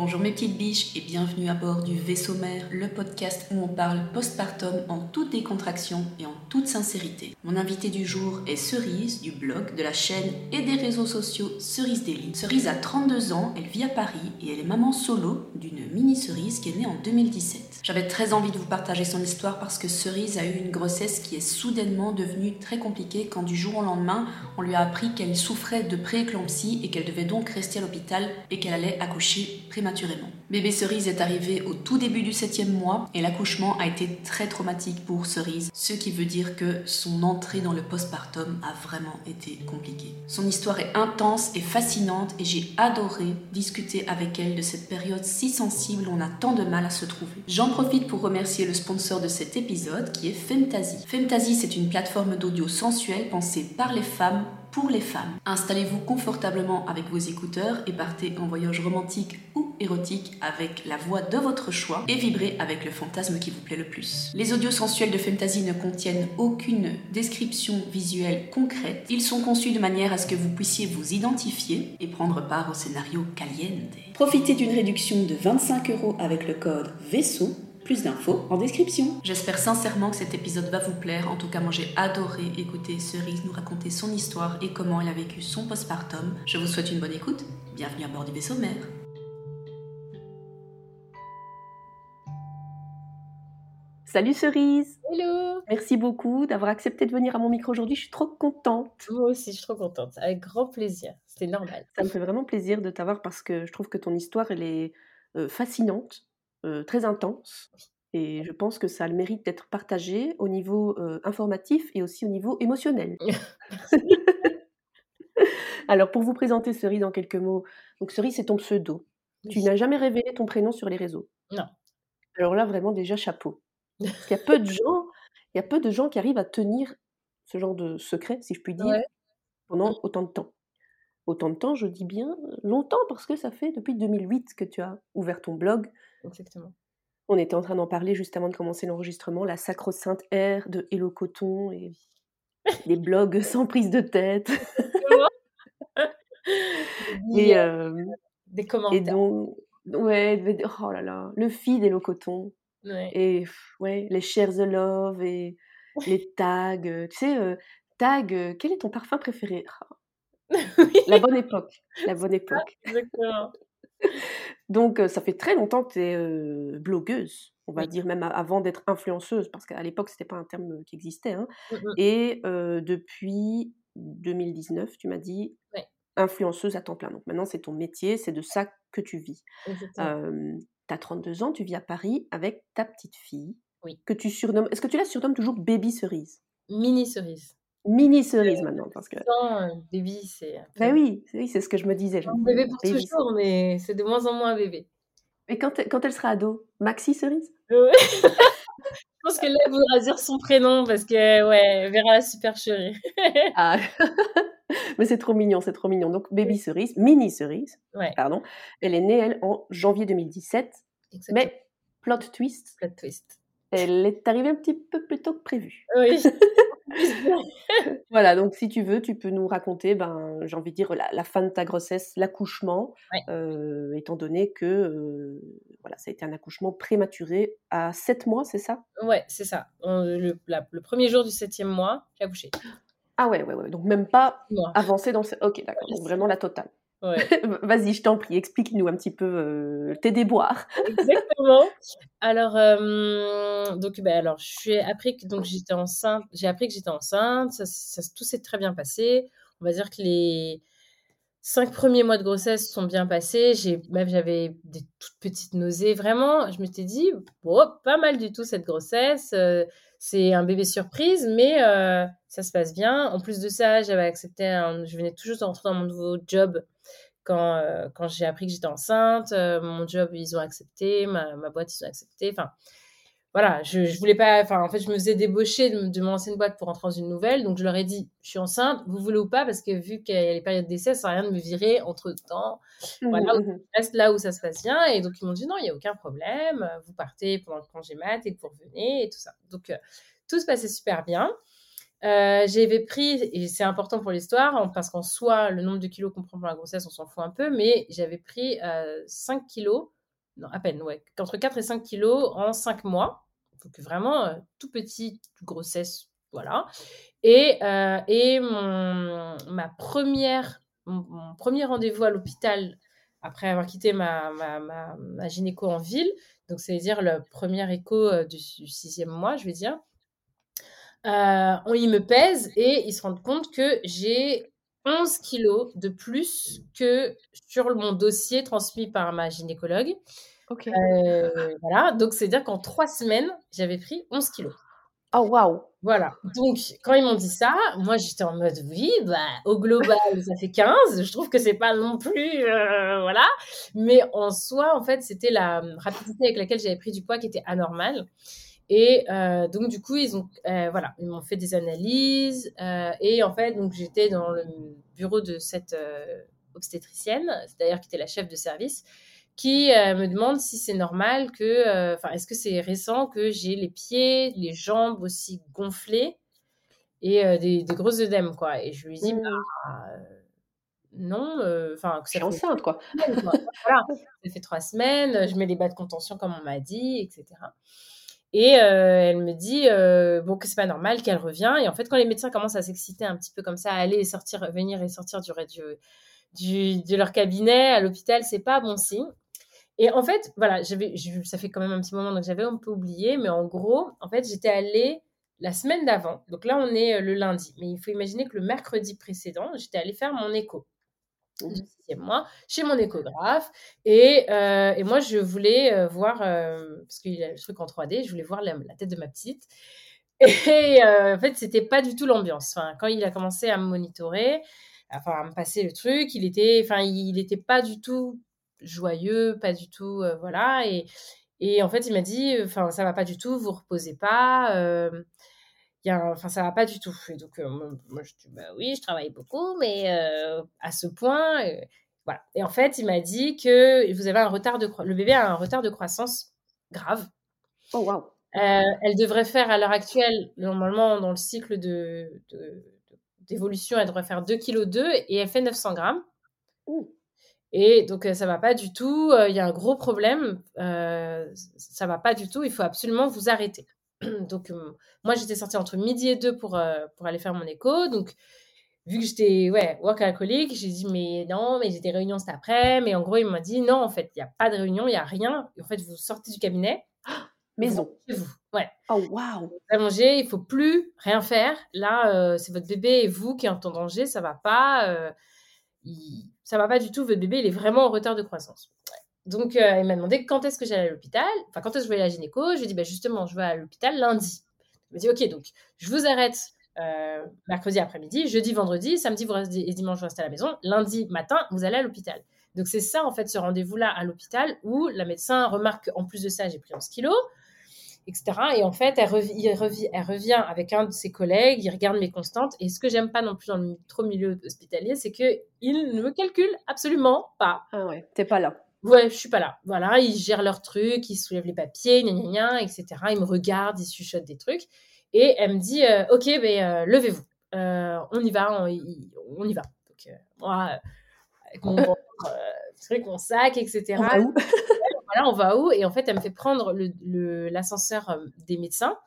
Bonjour mes petites biches et bienvenue à bord du Vaisseau Mère, le podcast où on parle postpartum en toute décontraction et en toute sincérité. Mon invité du jour est Cerise du blog, de la chaîne et des réseaux sociaux Cerise Daily. Cerise a 32 ans, elle vit à Paris et elle est maman solo d'une mini cerise qui est née en 2017. J'avais très envie de vous partager son histoire parce que Cerise a eu une grossesse qui est soudainement devenue très compliquée quand du jour au lendemain on lui a appris qu'elle souffrait de prééclampsie et qu'elle devait donc rester à l'hôpital et qu'elle allait accoucher prématurément Bébé Cerise est arrivé au tout début du septième mois et l'accouchement a été très traumatique pour Cerise, ce qui veut dire que son entrée dans le postpartum a vraiment été compliquée. Son histoire est intense et fascinante et j'ai adoré discuter avec elle de cette période si sensible où on a tant de mal à se trouver. J'en profite pour remercier le sponsor de cet épisode qui est Femtasy. Femtasy c'est une plateforme d'audio sensuelle pensée par les femmes pour les femmes. Installez-vous confortablement avec vos écouteurs et partez en voyage romantique ou érotique avec la voix de votre choix et vibrez avec le fantasme qui vous plaît le plus. Les audios sensuels de Fantasy ne contiennent aucune description visuelle concrète. Ils sont conçus de manière à ce que vous puissiez vous identifier et prendre part au scénario caliente. Profitez d'une réduction de 25 euros avec le code vaisseau plus d'infos en description. J'espère sincèrement que cet épisode va vous plaire. En tout cas, moi j'ai adoré écouter Cerise nous raconter son histoire et comment elle a vécu son postpartum. Je vous souhaite une bonne écoute. Bienvenue à bord du vaisseau mère. Salut Cerise Hello Merci beaucoup d'avoir accepté de venir à mon micro aujourd'hui. Je suis trop contente. Moi aussi, je suis trop contente. Avec grand plaisir. C'était normal. Ça me fait vraiment plaisir de t'avoir parce que je trouve que ton histoire, elle est euh, fascinante très intense. Et je pense que ça a le mérite d'être partagé au niveau informatif et aussi au niveau émotionnel. Alors, pour vous présenter Cerise en quelques mots, donc Cerise, c'est ton pseudo. Tu n'as jamais révélé ton prénom sur les réseaux? Non. Alors là, vraiment, déjà, chapeau. Parce qu'il y a peu de gens, il y a peu de gens qui arrivent à tenir ce genre de secret, si je puis dire, pendant autant de temps. Autant de temps, je dis bien longtemps, parce que ça fait depuis 2008 que tu as ouvert ton blog, Exactement. On était en train d'en parler juste avant de commencer l'enregistrement, la sacro-sainte ère de Hello Coton et les blogs sans prise de tête. et, euh, des commentaires. Et donc, ouais, oh là là, le feed Hello Coton. Et ouais, les shares the love et les tags. Tu sais, euh, tag, euh, quel est ton parfum préféré? La bonne époque. La bonne époque. Exactement. Donc, ça fait très longtemps que tu es blogueuse, on va dire même avant d'être influenceuse, parce qu'à l'époque, c'était pas un terme qui existait. Hein. Mmh et depuis 2019, tu m'as dit influenceuse à temps plein. Donc maintenant, c'est ton métier, c'est de ça que tu vis. tu as 32 ans, tu vis à Paris avec ta petite fille, oui. que tu surnommes. Est-ce que tu la surnommes toujours Baby Cerise? Mini Cerise mini cerise maintenant parce que euh, bébé c'est bah oui oui c'est ce que je me disais un bébé pour toujours mais c'est de moins en moins un bébé. Mais quand, quand elle sera ado maxi cerise? Je pense que là elle voudra dire son prénom parce que ouais verra la supercherie ah. mais c'est trop mignon c'est trop mignon. Donc baby cerise mini cerise ouais. pardon elle est née elle en janvier 2017 mais plot twist plot twist. elle est arrivée un petit peu plus tôt que prévu. Oui voilà, donc si tu veux, tu peux nous raconter, ben, j'ai envie de dire, la, fin de ta grossesse, l'accouchement, euh, étant donné que euh, voilà, ça a été un accouchement prématuré à 7 mois, c'est ça? Ouais, c'est ça. Le, le, premier jour du septième mois, j'ai accouché. Ah ouais, ouais, ouais. Donc même pas avancé dans ce... Ok, d'accord. Donc vraiment la totale. Vas-y, je t'en prie, explique-nous un petit peu euh, tes déboires. Exactement. Alors, euh, donc, ben, alors, je suis appris que donc j'étais enceinte. J'ai appris que j'étais enceinte. Ça, ça, tout s'est très bien passé. On va dire que les cinq premiers mois de grossesse sont bien passés. J'ai même j'avais des toutes petites nausées. Vraiment, je m'étais dit, bon, pas mal du tout cette grossesse. Euh, c'est un bébé surprise, mais ça se passe bien. En plus de ça, j'avais accepté. je venais toujours de rentrer dans mon nouveau job quand, euh, quand j'ai appris que j'étais enceinte, euh, mon job, ils ont accepté, ma, ma, boîte, ils ont accepté. Enfin, voilà, je, je voulais pas. Enfin, en fait, je me faisais débaucher de, de, mon ancienne boîte pour rentrer dans une nouvelle. Donc, je leur ai dit, je suis enceinte, vous voulez ou pas Parce que vu qu'il y a les périodes d'essai, ça sert à rien de me virer entre temps. Mmh, voilà, mmh. je reste là où ça se passe bien. Et donc, ils m'ont dit, non, il n'y a aucun problème. Vous partez pendant le congé mat et vous revenez et tout ça. Donc, euh, tout se passait super bien. J'avais pris, et c'est important pour l'histoire, parce qu'en soi, le nombre de kilos qu'on prend pour la grossesse, on s'en fout un peu, mais j'avais pris 5 kilos, non, à peine, ouais, entre 4 et 5 kilos en 5 mois. Donc vraiment, tout petit, grossesse, voilà. Et, et mon, ma première, premier rendez-vous à l'hôpital, après avoir quitté ma, ma, ma, gynéco en ville, donc c'est-à-dire le premier écho du, du sixième mois, je vais dire, euh, on y me pèse et ils se rendent compte que j'ai 11 kilos de plus que sur mon dossier transmis par ma gynécologue. Ok. Euh, voilà, donc c'est-à-dire qu'en trois semaines, j'avais pris 11 kilos. Oh, waouh! Voilà. Donc, quand ils m'ont dit ça, moi, j'étais en mode, oui, bah, au global, ça fait 15. Je trouve que c'est pas non plus, euh, voilà. Mais en soi, en fait, c'était la rapidité avec laquelle j'avais pris du poids qui était anormale. Et euh, donc, du coup, ils ont, euh, voilà, ils m'ont fait des analyses. Euh, et en fait, donc, j'étais dans le bureau de cette obstétricienne, d'ailleurs qui était la chef de service, qui me demande si c'est normal que, enfin, est-ce que c'est récent que j'ai les pieds, les jambes aussi gonflés et des, des, grosses œdèmes, quoi. Et je lui dis, bah, mmh. non, enfin, que ça enceinte, quoi. voilà, ça fait trois semaines, je mets les bas de contention comme on m'a dit, etc. Et euh, elle me dit euh, bon que c'est pas normal qu'elle revient. Et en fait, quand les médecins commencent à s'exciter un petit peu comme ça, à aller et sortir, venir et sortir du, du, de leur cabinet à l'hôpital, c'est pas bon signe. Et en fait, voilà, ça fait quand même un petit moment, donc j'avais un peu oublié, mais en gros, en fait, j'étais allée la semaine d'avant. Donc là, on est euh, le lundi, mais il faut imaginer que le mercredi précédent, j'étais allée faire mon écho du sixième mois chez mon échographe. Et, euh, et moi, je voulais euh, voir, euh, parce qu'il y a le truc en 3D, je voulais voir la, tête de ma petite. Et en fait, c'était pas du tout l'ambiance. Enfin, quand il a commencé à me monitorer, enfin, à me passer le truc, il était, enfin, il était pas du tout joyeux, pas du tout, voilà. Et, et en fait, il m'a dit, enfin, ça va pas du tout, vous reposez pas y a, enfin, ça va pas du tout. Et donc, euh, moi, je dis, bah oui, je travaille beaucoup, mais euh, à ce point, euh, voilà. Et en fait, il m'a dit que vous avez un retard de le bébé a un retard de croissance grave. Oh, wow. elle devrait faire à l'heure actuelle, normalement, dans le cycle de, d'évolution, elle devrait faire 2 kg 2 et elle fait 900 grammes. Et donc, ça va pas du tout. Il y a un gros problème. ça va pas du tout. Il faut absolument vous arrêter. donc, euh, moi, j'étais sortie entre midi et deux pour, euh, pour aller faire mon écho. Donc, vu que j'étais ouais, work alcoolique, j'ai dit, mais non, mais j'ai des réunions cet après. Mais en gros, il m'a dit, non, en fait, il n'y a pas de réunion, il n'y a rien. En fait, vous sortez du cabinet. Maison. Vous. Ouais. Oh, waouh. Vous allez manger, il faut plus rien faire. Là, euh, c'est votre bébé et vous qui êtes en danger, ça va pas. Il... Ça va pas du tout. Votre bébé, il est vraiment en retard de croissance. Donc, euh, il m'a demandé quand est-ce que j'allais à l'hôpital. Enfin, quand est-ce que je vais à la gynéco. Je lui ai dit, bah, justement, je vais à l'hôpital lundi. Il m'a dit, OK, donc, je vous arrête euh, mercredi après-midi, jeudi, vendredi, samedi vous et dimanche, vous restez à la maison. Lundi matin, vous allez à l'hôpital. Donc, c'est ça, en fait, ce rendez-vous-là à l'hôpital où la médecin remarque, en plus de ça, j'ai pris 11 kilos, etc. Et en fait, elle, elle revient avec un de ses collègues, il regarde mes constantes. Et ce que j'aime pas non plus dans le trop milieu hospitalier, c'est qu'il ne me calcule absolument pas. Ah ouais, t'es pas là. Ouais, je suis pas là. Voilà, ils gèrent leurs trucs, ils soulèvent les papiers, gna gna gna, etc. Ils me regardent, ils chuchotent des trucs. Et elle me dit, euh, ok, ben euh, levez-vous, euh, on y va, on, y va. Donc moi, avec mon truc, mon sac, etc. On va où Voilà, on va où? Et en fait, elle me fait prendre l'ascenseur le, des médecins.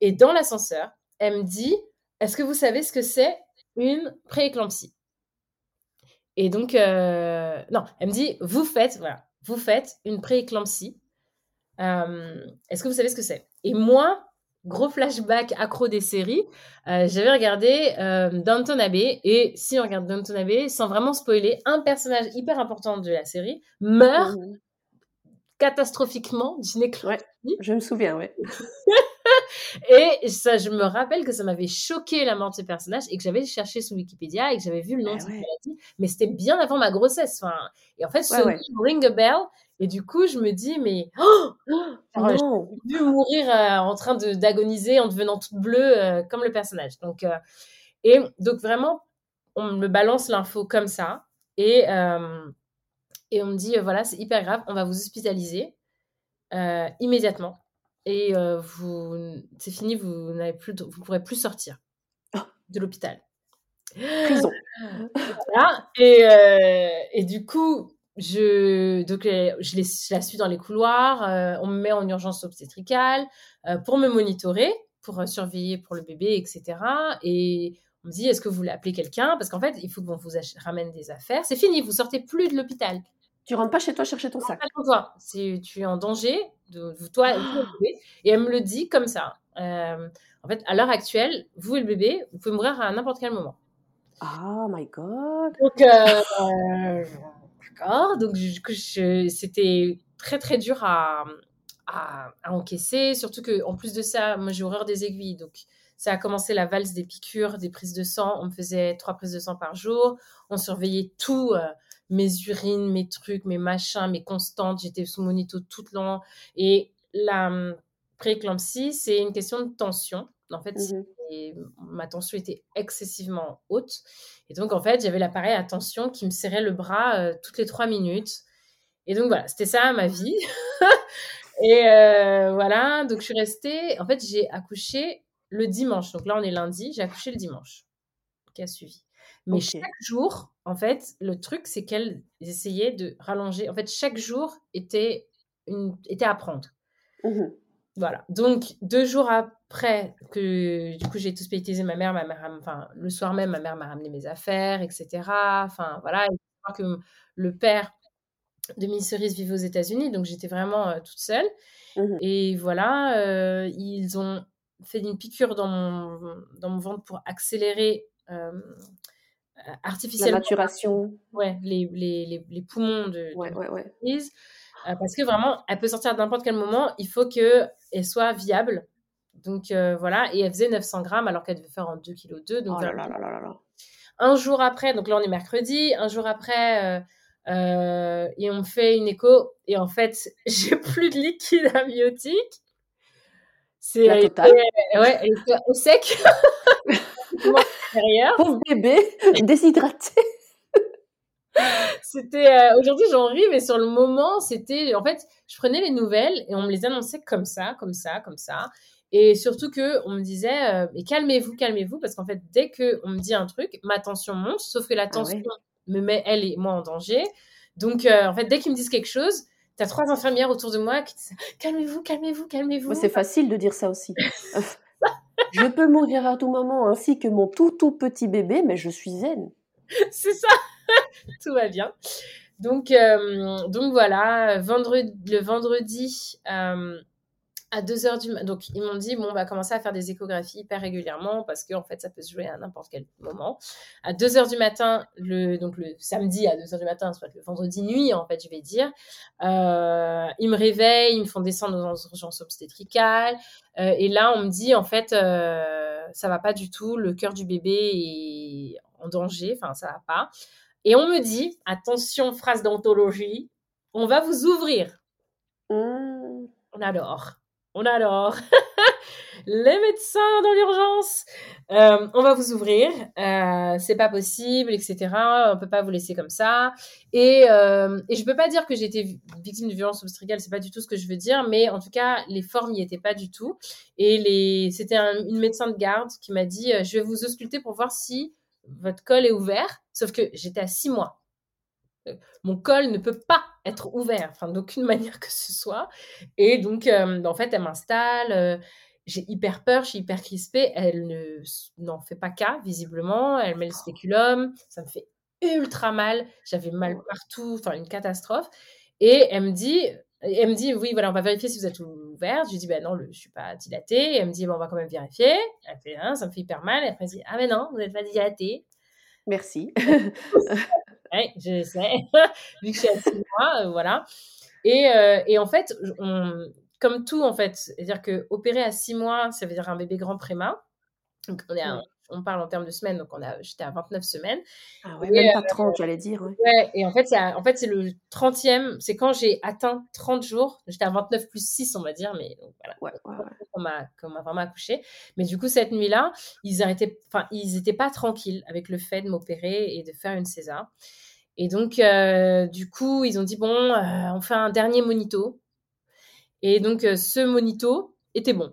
Et dans l'ascenseur, elle me dit, est-ce que vous savez ce que c'est une prééclampsie? Et donc, euh, non, elle me dit, vous faites, voilà, vous faites une prééclampsie. Euh, Est-ce que vous savez ce que c'est? Et moi, gros flashback accro des séries, euh, j'avais regardé euh, Downton Abbey, et si on regarde Downton Abbey, sans vraiment spoiler, un personnage hyper important de la série meurt mmh catastrophiquement d'une éclampsie. je me souviens, ouais. et ça, je me rappelle que ça m'avait choqué la mort de ce personnage et que j'avais cherché sur Wikipédia et que j'avais vu le nom de cette maladie, mais c'était bien avant ma grossesse. Enfin, et en fait, ce ring a bell. Et du coup, je me dis, mais oh, j'ai vu mourir euh, en train d'agoniser en devenant toute bleue euh, comme le personnage. Donc, euh, et donc vraiment, on me balance l'info comme ça et et on me dit voilà, c'est hyper grave, on va vous hospitaliser immédiatement et vous, c'est fini, vous n'avez plus, vous pourrez plus sortir. de l'hôpital. Prison. Voilà. Et, euh, et du coup, je, donc, euh, je, les, je la suis dans les couloirs. euh, on me met en urgence obstétricale euh, pour me monitorer, pour euh, surveiller pour le bébé, etc. Et on me dit, est-ce que vous voulez appeler quelqu'un? Parce qu'en fait, il faut qu'on vous ramène des affaires. C'est fini, vous sortez plus de l'hôpital. Tu rentres pas chez toi chercher ton sac. Toi. C'est, tu es en danger, de, de toi et le bébé. Et elle me le dit comme ça. Euh, en fait, à l'heure actuelle, vous et le bébé, vous pouvez mourir à n'importe quel moment. Oh my god. Donc, euh, euh, d'accord. Donc, c'était très, très dur à, à, à encaisser. Surtout que, en plus de ça, moi, j'ai horreur des aiguilles. Donc, ça a commencé la valse des piqûres, des prises de sang. On me faisait trois prises de sang par jour. On surveillait tout, mes urines, mes trucs, mes machins, mes constantes. J'étais sous monito tout le long. Et la hum, prééclampsie, c'est une question de tension. En fait, et ma tension était excessivement haute. Et donc, en fait, j'avais l'appareil à tension qui me serrait le bras euh, toutes les trois minutes. Et donc, voilà, c'était ça ma vie. et euh, voilà, donc je suis restée. En fait, j'ai accouché le dimanche. Donc là, on est lundi, j'ai accouché le dimanche qui a suivi. Mais chaque jour, en fait, le truc, c'est qu'elles essayaient de rallonger. En fait, chaque jour était, une, était à prendre. Mhm. Voilà. Donc, deux jours après que, du coup, j'ai tout hospitalisé ma mère, ma mère, enfin, le soir même, ma mère m'a ramené mes affaires, etc. Enfin, voilà. Savoir que le père de Miss Cerise vivait aux États-Unis, donc j'étais vraiment euh, toute seule. Mhm. Et voilà, euh, ils ont fait une piqûre dans mon, dans mon ventre pour accélérer euh, La artificiellement maturation. ouais, les, les, les, les poumons de, de Ouais, ouais, ouais. Euh, parce que vraiment, elle peut sortir à n'importe quel moment. Il faut qu'elle soit viable. Donc euh, voilà, et elle faisait 900 grammes alors qu'elle devait faire en 2 kg 2. Donc Oh là là là là là là. Un jour après, donc là on est mercredi, un jour après, euh, euh, et on fait une écho, et en fait, j'ai plus de liquide amniotique. C'est La totale. était- ouais, au sec. Derrière. Pauvre bébé, déshydraté. C'était euh, aujourd'hui j'en ris, mais sur le moment c'était en fait je prenais les nouvelles et on me les annonçait comme ça, comme ça, comme ça. Et surtout que on me disait euh, mais calmez-vous, calmez-vous parce qu'en fait dès que on me dit un truc, ma tension monte. Sauf que la Ah tension ouais. me met elle et moi en danger. Donc euh, en fait dès qu'ils me disent quelque chose, t'as trois infirmières autour de moi qui disent calmez-vous, calmez-vous, calmez-vous. C'est facile de dire ça aussi. je peux mourir à tout moment, ainsi que mon tout tout petit bébé, mais je suis zen. c'est ça, tout va bien. Donc, euh, donc voilà, vendredi, le vendredi euh, à 2h du matin, donc ils m'ont dit, bon, on va commencer à faire des échographies hyper régulièrement parce qu'en en fait, ça peut se jouer à n'importe quel moment. À 2h du matin, le, donc le samedi à 2h du matin, soit le vendredi nuit, en fait, je vais dire, euh, ils me réveillent, ils me font descendre aux urgences obstétricales. Euh, et là, on me dit, en fait, euh, ça va pas du tout, le cœur du bébé est en danger, enfin, ça va pas. Et on me dit, attention, phrase d'anthologie, on va vous ouvrir. Mmh. On adore. On adore. Les médecins dans l'urgence, euh, on va vous ouvrir. Euh, c'est pas possible, etc. On peut pas vous laisser comme ça. Et, euh, et je peux pas dire que j'ai été victime de violence obstétricale, c'est pas du tout ce que je veux dire, mais en tout cas, les formes n'y étaient pas du tout. Et les, c'était un- une médecin de garde qui m'a dit, euh, je vais vous ausculter pour voir si votre col est ouvert. Sauf que j'étais à six mois. Mon col ne peut pas être ouvert, enfin d'aucune manière que ce soit. Et donc, euh, en fait, elle m'installe. euh, j'ai hyper peur, je suis hyper crispée. Elle ne n'en fait pas cas, visiblement. Elle met le spéculum. Ça me fait ultra mal. J'avais mal partout. Enfin, une catastrophe. Et elle me dit, elle me dit, oui, voilà, on va vérifier si vous êtes ouverte. Je lui dis, ben non, le, je suis pas dilatée. Et elle me dit, bon, on va quand même vérifier. Elle fait, hein, ça me fait hyper mal. Et après, elle dit, ah, mais non, vous n'êtes pas dilatée. Merci. Ouais, je sais. Vu que je suis à six mois, euh, voilà. Et, euh, et en fait, comme tout, en fait, c'est-à-dire que opérer à six mois, ça veut dire un bébé grand préma. Donc, on, est à-. On parle en termes de semaines, donc on a, j'étais à 29 semaines. Ah ouais, Et, même pas 30, j'allais dire. Ouais. Ouais, et en fait, c'est à- en fait, c'est le 30e, c'est quand j'ai atteint 30 jours. J'étais à 29 plus 6, on va dire, mais donc, voilà Ouais, ouais, qu'on m'a vraiment accouché. Mais du coup, cette nuit-là, ils enfin, ils étaient pas tranquilles avec le fait de m'opérer et de faire une césar. Et donc, euh, du coup, ils ont dit bon, euh, on fait un dernier monito. Et donc, euh, ce monito était bon.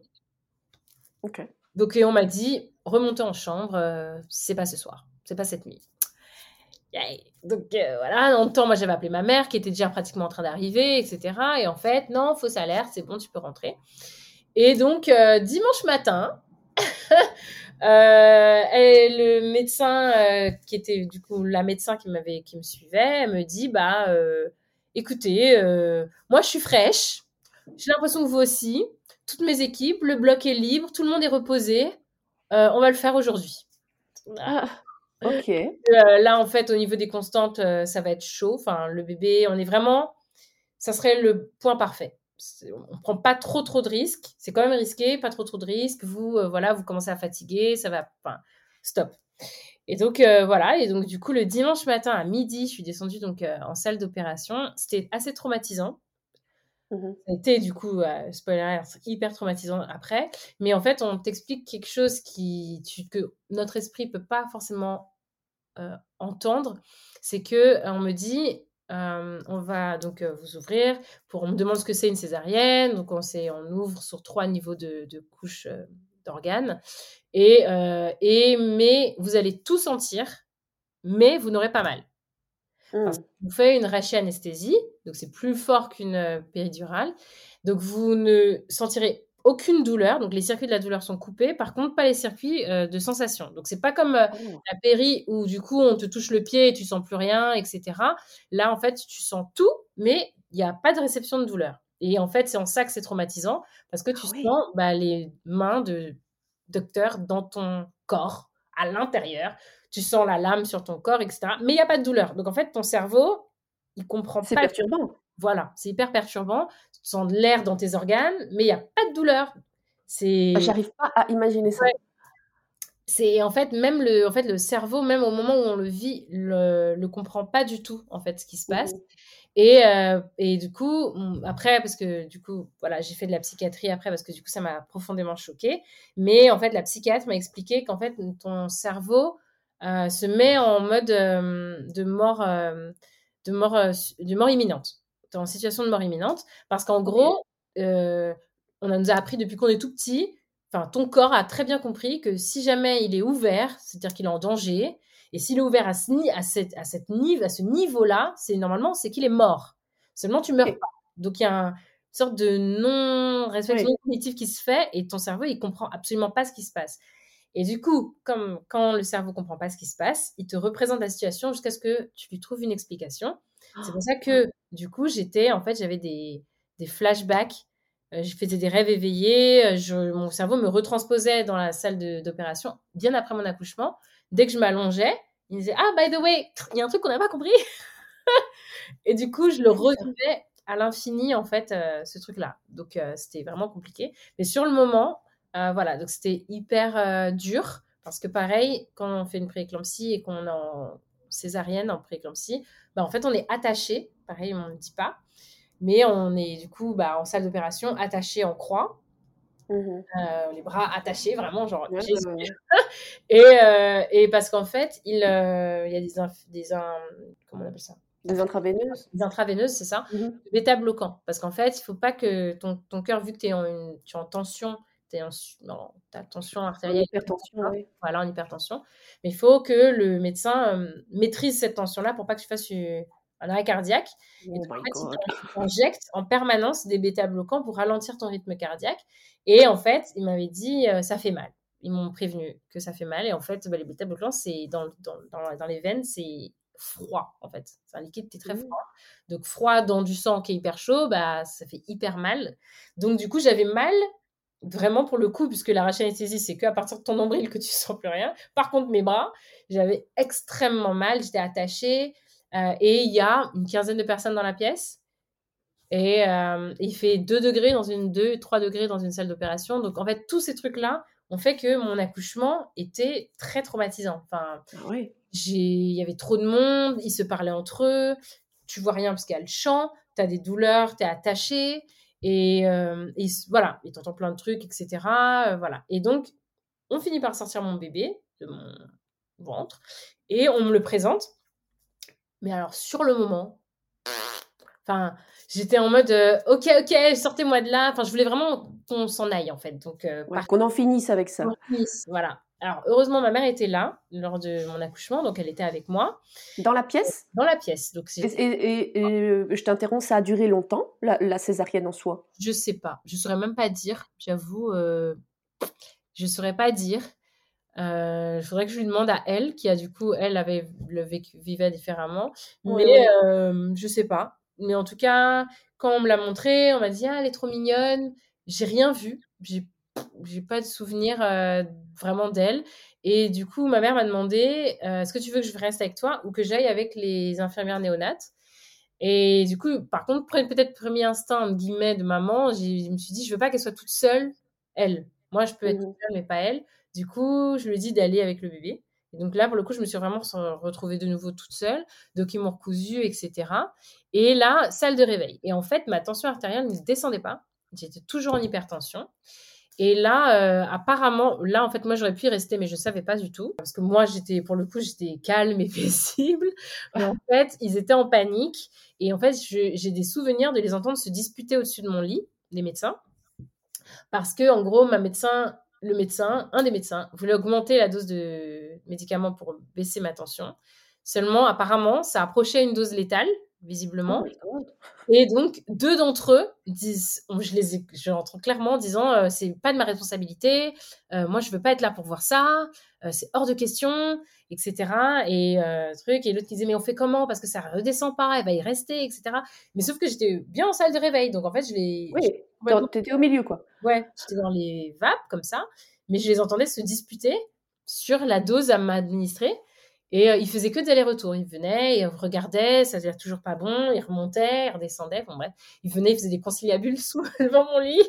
Ok. Donc, et on m'a dit remontez en chambre, c'est pas ce soir, c'est pas cette nuit. Donc voilà, en temps, moi j'avais appelé ma mère qui était déjà pratiquement en train d'arriver, etc. Et en fait, non, fausse alerte, c'est bon, tu peux rentrer. Et donc, dimanche matin, Euh, et le médecin euh, qui était du coup la médecin qui m'avait qui me suivait me dit bah euh, écoutez moi je suis fraîche j'ai l'impression que vous aussi toutes mes équipes le bloc est libre tout le monde est reposé on va le faire aujourd'hui ah, ok là en fait au niveau des constantes ça va être chaud enfin le bébé on est vraiment ça serait le point parfait on prend pas trop trop de risques. C'est quand même risqué, pas trop trop de risques. Vous, euh, voilà, vous commencez à fatiguer, ça va, enfin, stop. Et donc euh, voilà, et donc du coup le dimanche matin à midi, je suis descendue donc euh, en salle d'opération. C'était assez traumatisant. Mmh ça a été du coup, spoiler hyper traumatisant après. Mais en fait, on t'explique quelque chose qui, que notre esprit peut pas forcément entendre. C'est que on me dit, euh, on va donc euh, vous ouvrir. On me demande ce que c'est une césarienne. Donc, on, on ouvre sur trois niveaux de, couches euh, d'organes. Et, et, mais vous allez tout sentir, mais vous n'aurez pas mal. Mmh. vous faites une rachis-anesthésie, donc c'est plus fort qu'une péridurale. Donc, vous ne sentirez aucune douleur, donc les circuits de la douleur sont coupés, par contre pas les circuits euh, de sensation. Donc c'est pas comme euh, oh. la péri où du coup on te touche le pied et tu sens plus rien, etc. Là en fait tu sens tout, mais il n'y a pas de réception de douleur. Et en fait c'est en ça que c'est traumatisant parce que tu ah sens bah, les mains de docteur dans ton corps, à l'intérieur. Tu sens la lame sur ton corps, etc. Mais il n'y a pas de douleur. Donc en fait ton cerveau il comprend pas. C'est perturbant. Voilà, c'est hyper perturbant. Tu sens de l'air dans tes organes, mais il n'y a pas de douleur. C'est. Ah, j'arrive pas à imaginer ça. C'est en fait même le, en fait le cerveau, même au moment où on le vit, le, le comprend pas du tout en fait ce qui se mmh passe. Et, euh, et, du coup, après, parce que du coup, voilà, j'ai fait de la psychiatrie après parce que du coup, ça m'a profondément choquée. Mais en fait, la psychiatre m'a expliqué qu'en fait, ton cerveau euh, se met en mode euh, de mort, de mort, de mort imminente en situation de mort imminente. Parce qu'en gros, on nous a appris depuis qu'on est tout petit, enfin, ton corps a très bien compris que si jamais il est ouvert, c'est-à-dire qu'il est en danger, et s'il est ouvert à ce, à cette, à cette niveau, à ce niveau-là, c'est normalement, c'est qu'il est mort. Seulement, tu meurs pas. Donc, il y a une sorte de non-réflexion cognitive qui se fait, et ton cerveau, il comprend absolument pas ce qui se passe. Et du coup, comme quand le cerveau comprend pas ce qui se passe, il te représente la situation jusqu'à ce que tu lui trouves une explication. C'est pour ça que, du coup, j'étais, en fait, j'avais des, des flashbacks. Euh, je faisais des rêves éveillés. Euh, je, mon cerveau me retransposait dans la salle d'opération bien après mon accouchement. Dès que je m'allongeais, il me disait Ah, by the way, il y a un truc qu'on n'a pas compris. et du coup, je le revivais à l'infini, en fait, euh, ce truc-là. Donc, c'était vraiment compliqué. Mais sur le moment, voilà, donc c'était hyper dur. Parce que pareil, quand on fait une prééclampsie et qu'on est en césarienne, en prééclampsie, bah, en fait, on est attaché, pareil, on ne dit pas, mais on est du coup bah, en salle d'opération attaché en croix. Mmh euh, les bras attachés, vraiment, genre et, euh, et, parce qu'en fait, il, euh, il y a des, des comment on appelle ça? Des intraveineuses Des intraveineuses, c'est ça. Mmh Bêta bloquant. Parce qu'en fait, il ne faut pas que ton, ton cœur, vu que es en une, tu es en tension, tu es en ta tension artérielle. En hypertension, oui. Voilà, en hypertension. Mais il faut que le médecin maîtrise cette tension-là pour pas que tu fasses un arrêt cardiaque. et oh en fait, injecte en permanence des bêta-bloquants pour ralentir ton rythme cardiaque. Et en fait, il m'avait dit, ça fait mal. Ils m'ont prévenu que ça fait mal. Et en fait, bah, les bêta-bloquants, c'est dans, dans, dans, les veines, c'est froid en fait. C'est un liquide qui est très mmh. froid. Donc froid dans du sang qui est hyper chaud, bah ça fait hyper mal. Donc du coup, j'avais mal vraiment pour le coup, puisque la anesthésie, c'est qu'à partir de ton nombril que tu sens plus rien. Par contre, mes bras, j'avais extrêmement mal, j'étais attachée. Euh, et il y a une quinzaine de personnes dans la pièce. Et euh, il fait 2 degrés dans une 2, 3 degrés dans une salle d'opération. Donc en fait, tous ces trucs-là ont fait que mon accouchement était très traumatisant. Enfin, ah il y avait trop de monde, ils se parlaient entre eux, tu vois rien parce qu'il y a le champ, tu as des douleurs, tu es attaché. Et, euh, et voilà, et t'entends plein de trucs, etc. Euh, voilà. Et donc, on finit par sortir mon bébé de mon ventre et on me le présente. Mais alors, sur le moment, enfin, j'étais en mode euh, ok, ok, sortez-moi de là. Enfin, je voulais vraiment qu'on s'en aille en fait. Donc, qu'on en finisse avec ça. Finisse, voilà. Alors, heureusement, ma mère était là lors de mon accouchement, donc elle était avec moi. Dans la pièce? Dans la pièce. Donc et, et, et, je t'interromps, ça a duré longtemps, la, la, césarienne en soi? Je sais pas. Je saurais même pas dire, j'avoue. Euh, je saurais pas dire. Euh, il faudrait que je lui demande à elle, qui a du coup, elle avait le vécu, vivait différemment. Mais euh, je sais pas. Mais en tout cas, quand on me l'a montré, on m'a dit ah, elle est trop mignonne. J'ai rien vu. J'ai j'ai pas de souvenir euh, vraiment d'elle. Et du coup, ma mère m'a demandé euh, est-ce que tu veux que je reste avec toi ou que j'aille avec les infirmières néonates? Et du coup, par contre, peut-être premier instinct entre guillemets de maman, je me suis dit je veux pas qu'elle soit toute seule, elle. Moi, je peux être toute seule, mais pas elle. Du coup, je lui ai dit d'aller avec le bébé. Et donc là, pour le coup, je me suis vraiment retrouvée de nouveau toute seule, m'ont recousu, etc. Et là, salle de réveil. Et en fait, ma tension artérielle ne descendait pas. J'étais toujours en hypertension. Et là, euh, apparemment, là, en fait, moi, j'aurais pu y rester, mais je ne savais pas du tout. Parce que moi, j'étais, pour le coup, j'étais calme et paisible. En fait, ils étaient en panique. Et en fait, j'ai des souvenirs de les entendre se disputer au-dessus de mon lit, les médecins. Parce que, en gros, ma médecin, le médecin, un des médecins, voulait augmenter la dose de médicaments pour baisser ma tension. Seulement, apparemment, ça approchait une dose létale visiblement. Oh et donc, deux d'entre eux disent, je les ai, j'entends clairement en disant, euh, c'est pas de ma responsabilité, euh, moi je veux pas être là pour voir ça, euh, c'est hors de question, etc. Et truc, et l'autre disait, mais on fait comment? Parce que ça redescend pas, elle va y rester, etc. Mais sauf que j'étais bien en salle de réveil, donc en fait, je les. Oui, t'étais au milieu, quoi. Ouais, j'étais dans les vapes, comme ça, mais je les entendais se disputer sur la dose à m'administrer. Et euh, il faisait que des allers-retours. Il venait, il regardait, ça faisait toujours pas bon, il remontait, il redescendait, bon bref. Il venait, il faisait des conciliabules sous, devant mon lit.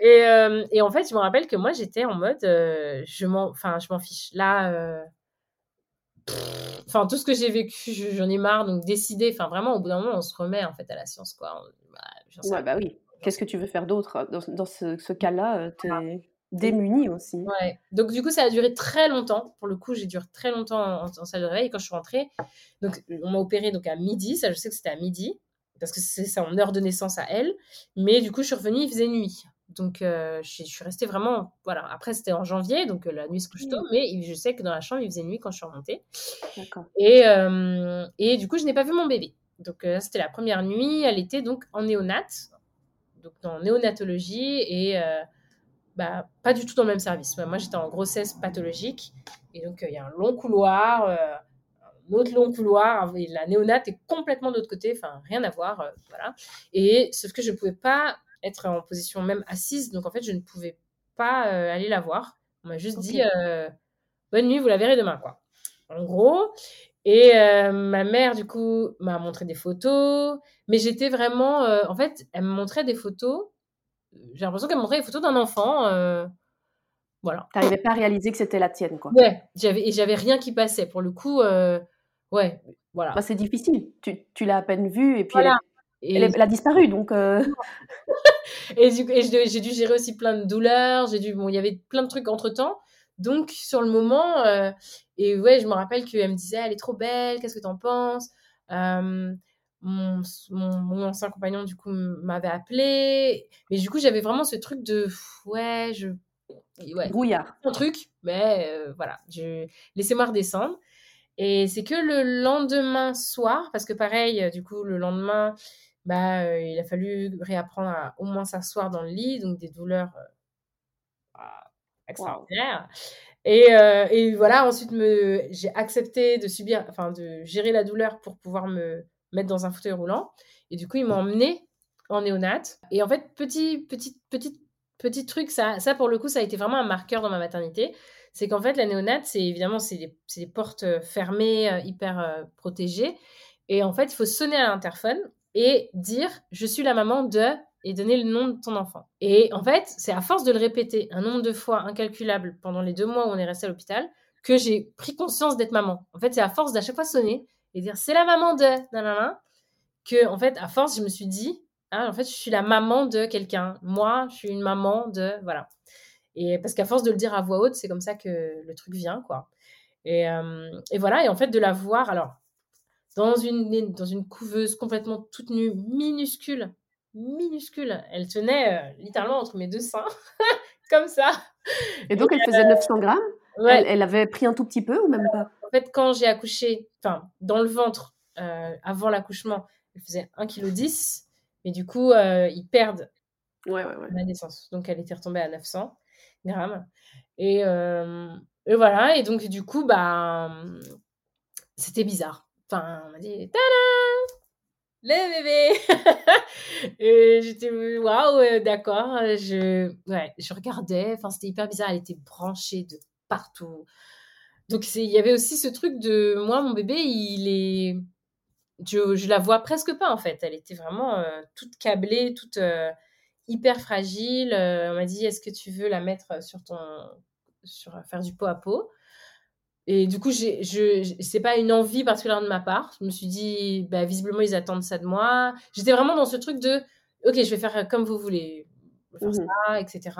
Et, euh, et, en fait, je me rappelle que moi, j'étais en mode, euh, je m'en, enfin, je m'en fiche. Là, enfin, tout ce que j'ai vécu, j'en ai marre. Donc, décider, enfin, vraiment, au bout d'un moment, on se remet en fait à la science, quoi. bah, ouais, bah oui. Qu'est-ce que tu veux faire d'autre dans, dans, ce, ce cas-là démunie aussi. Ouais. Donc du coup, ça a duré très longtemps. Pour le coup, j'ai duré très longtemps en, salle de réveil. Et quand je suis rentrée, donc on m'a opéré donc à midi. Ça, je sais que c'était à midi parce que c'est en heure de naissance à elle. Mais du coup, je suis revenue, il faisait nuit. Donc euh, je, suis restée vraiment. Voilà. Après, c'était en janvier, donc euh, la nuit se couche tôt. Mmh. Mais je sais que dans la chambre, il faisait nuit quand je suis remontée. Et, euh, et du coup, je n'ai pas vu mon bébé. Donc c'était la première nuit. Elle était donc en néonate, donc dans néonatologie et bah, pas du tout dans le même service. Moi, j'étais en grossesse pathologique. Et donc, il y a un long couloir, euh, un autre long couloir. Et la néonate est complètement de l'autre côté. Enfin, rien à voir. Euh, voilà. Et sauf que je ne pouvais pas être en position même assise. Donc, en fait, je ne pouvais pas euh, aller la voir. On m'a juste dit bonne nuit, vous la verrez demain. Quoi. En gros. Et ma mère, du coup, m'a montré des photos. Mais j'étais vraiment. en fait, elle me montrait des photos j'ai l'impression qu'elle montrait les photos d'un enfant. Euh, voilà. T'arrivais pas à réaliser que c'était la tienne, quoi. Ouais, j'avais, et j'avais rien qui passait. Pour le coup, euh, ouais, voilà. Bah, c'est difficile. Tu, tu l'as à peine vue et puis elle, a disparu, donc. Euh. et, du, et j'ai dû gérer aussi plein de douleurs. J'ai dû, bon, il y avait plein de trucs entre temps. Donc, sur le moment, et ouais, je me rappelle qu'elle me disait, elle est trop belle, qu'est-ce que t'en penses? Mon, mon, ancien compagnon du coup m'avait appelé. Mais du coup j'avais vraiment ce truc de ouais je ouais. Brouillard. Un truc mais euh, voilà je laissez-moi redescendre. Et c'est que le lendemain soir parce que pareil euh, du coup le lendemain bah euh, il a fallu réapprendre à au moins s'asseoir dans le lit donc des douleurs ah, extraordinaires Et, et, voilà, ensuite, me, j'ai accepté de subir, enfin, de gérer la douleur pour pouvoir me, mettre dans un fauteuil roulant. Et du coup, ils m'ont emmené en néonate. Et en fait, petit, petit, petit, petit truc, ça, ça pour le coup, ça a été vraiment un marqueur dans ma maternité. C'est qu'en fait, la néonate, c'est évidemment, c'est des, des, portes euh, fermées, euh, hyper euh, protégées. Et en fait, il faut sonner à l'interphone et dire Je suis la maman de et donner le nom de ton enfant. Et en fait, c'est à force de le répéter un nombre de fois incalculable pendant les deux mois où on est resté à l'hôpital que j'ai pris conscience d'être maman. En fait, c'est à force d'à chaque fois sonner et dire c'est la maman de nanana que en fait à force je me suis dit ah, en fait je suis la maman de quelqu'un moi je suis une maman de voilà et parce qu'à force de le dire à voix haute c'est comme ça que le truc vient quoi et, euh, et voilà et en fait de la voir alors dans une dans une couveuse complètement toute nue minuscule minuscule elle tenait euh, littéralement entre mes deux seins comme ça et donc elle faisait 900 grammes elle, elle, avait pris un tout petit peu ou même pas? En fait, quand j'ai accouché, enfin, dans le ventre, avant l'accouchement, elle faisait 1,10 kg. Mais du coup, ils perdent ouais, ouais, la naissance. Donc, elle était retombée à 900 grammes. Et, et voilà. Et donc, du coup, bah, c'était bizarre. Enfin, on m'a dit, tada Le bébé Et j'étais, waouh, d'accord. Je, ouais, je regardais. Enfin, c'était hyper bizarre. Elle était branchée de partout. Donc, il y avait aussi ce truc de, moi, mon bébé, il est... Je, je la vois presque pas, en fait. Elle était vraiment euh, toute câblée, toute euh, hyper fragile. Euh, on m'a dit, est-ce que tu veux la mettre sur ton... sur faire du pot à pot? Et du coup, j'ai, je, c'est pas une envie particulière de ma part. Je me suis dit, bah, visiblement, ils attendent ça de moi. J'étais vraiment dans ce truc de, ok, je vais faire comme vous voulez, faire mmh ça, etc.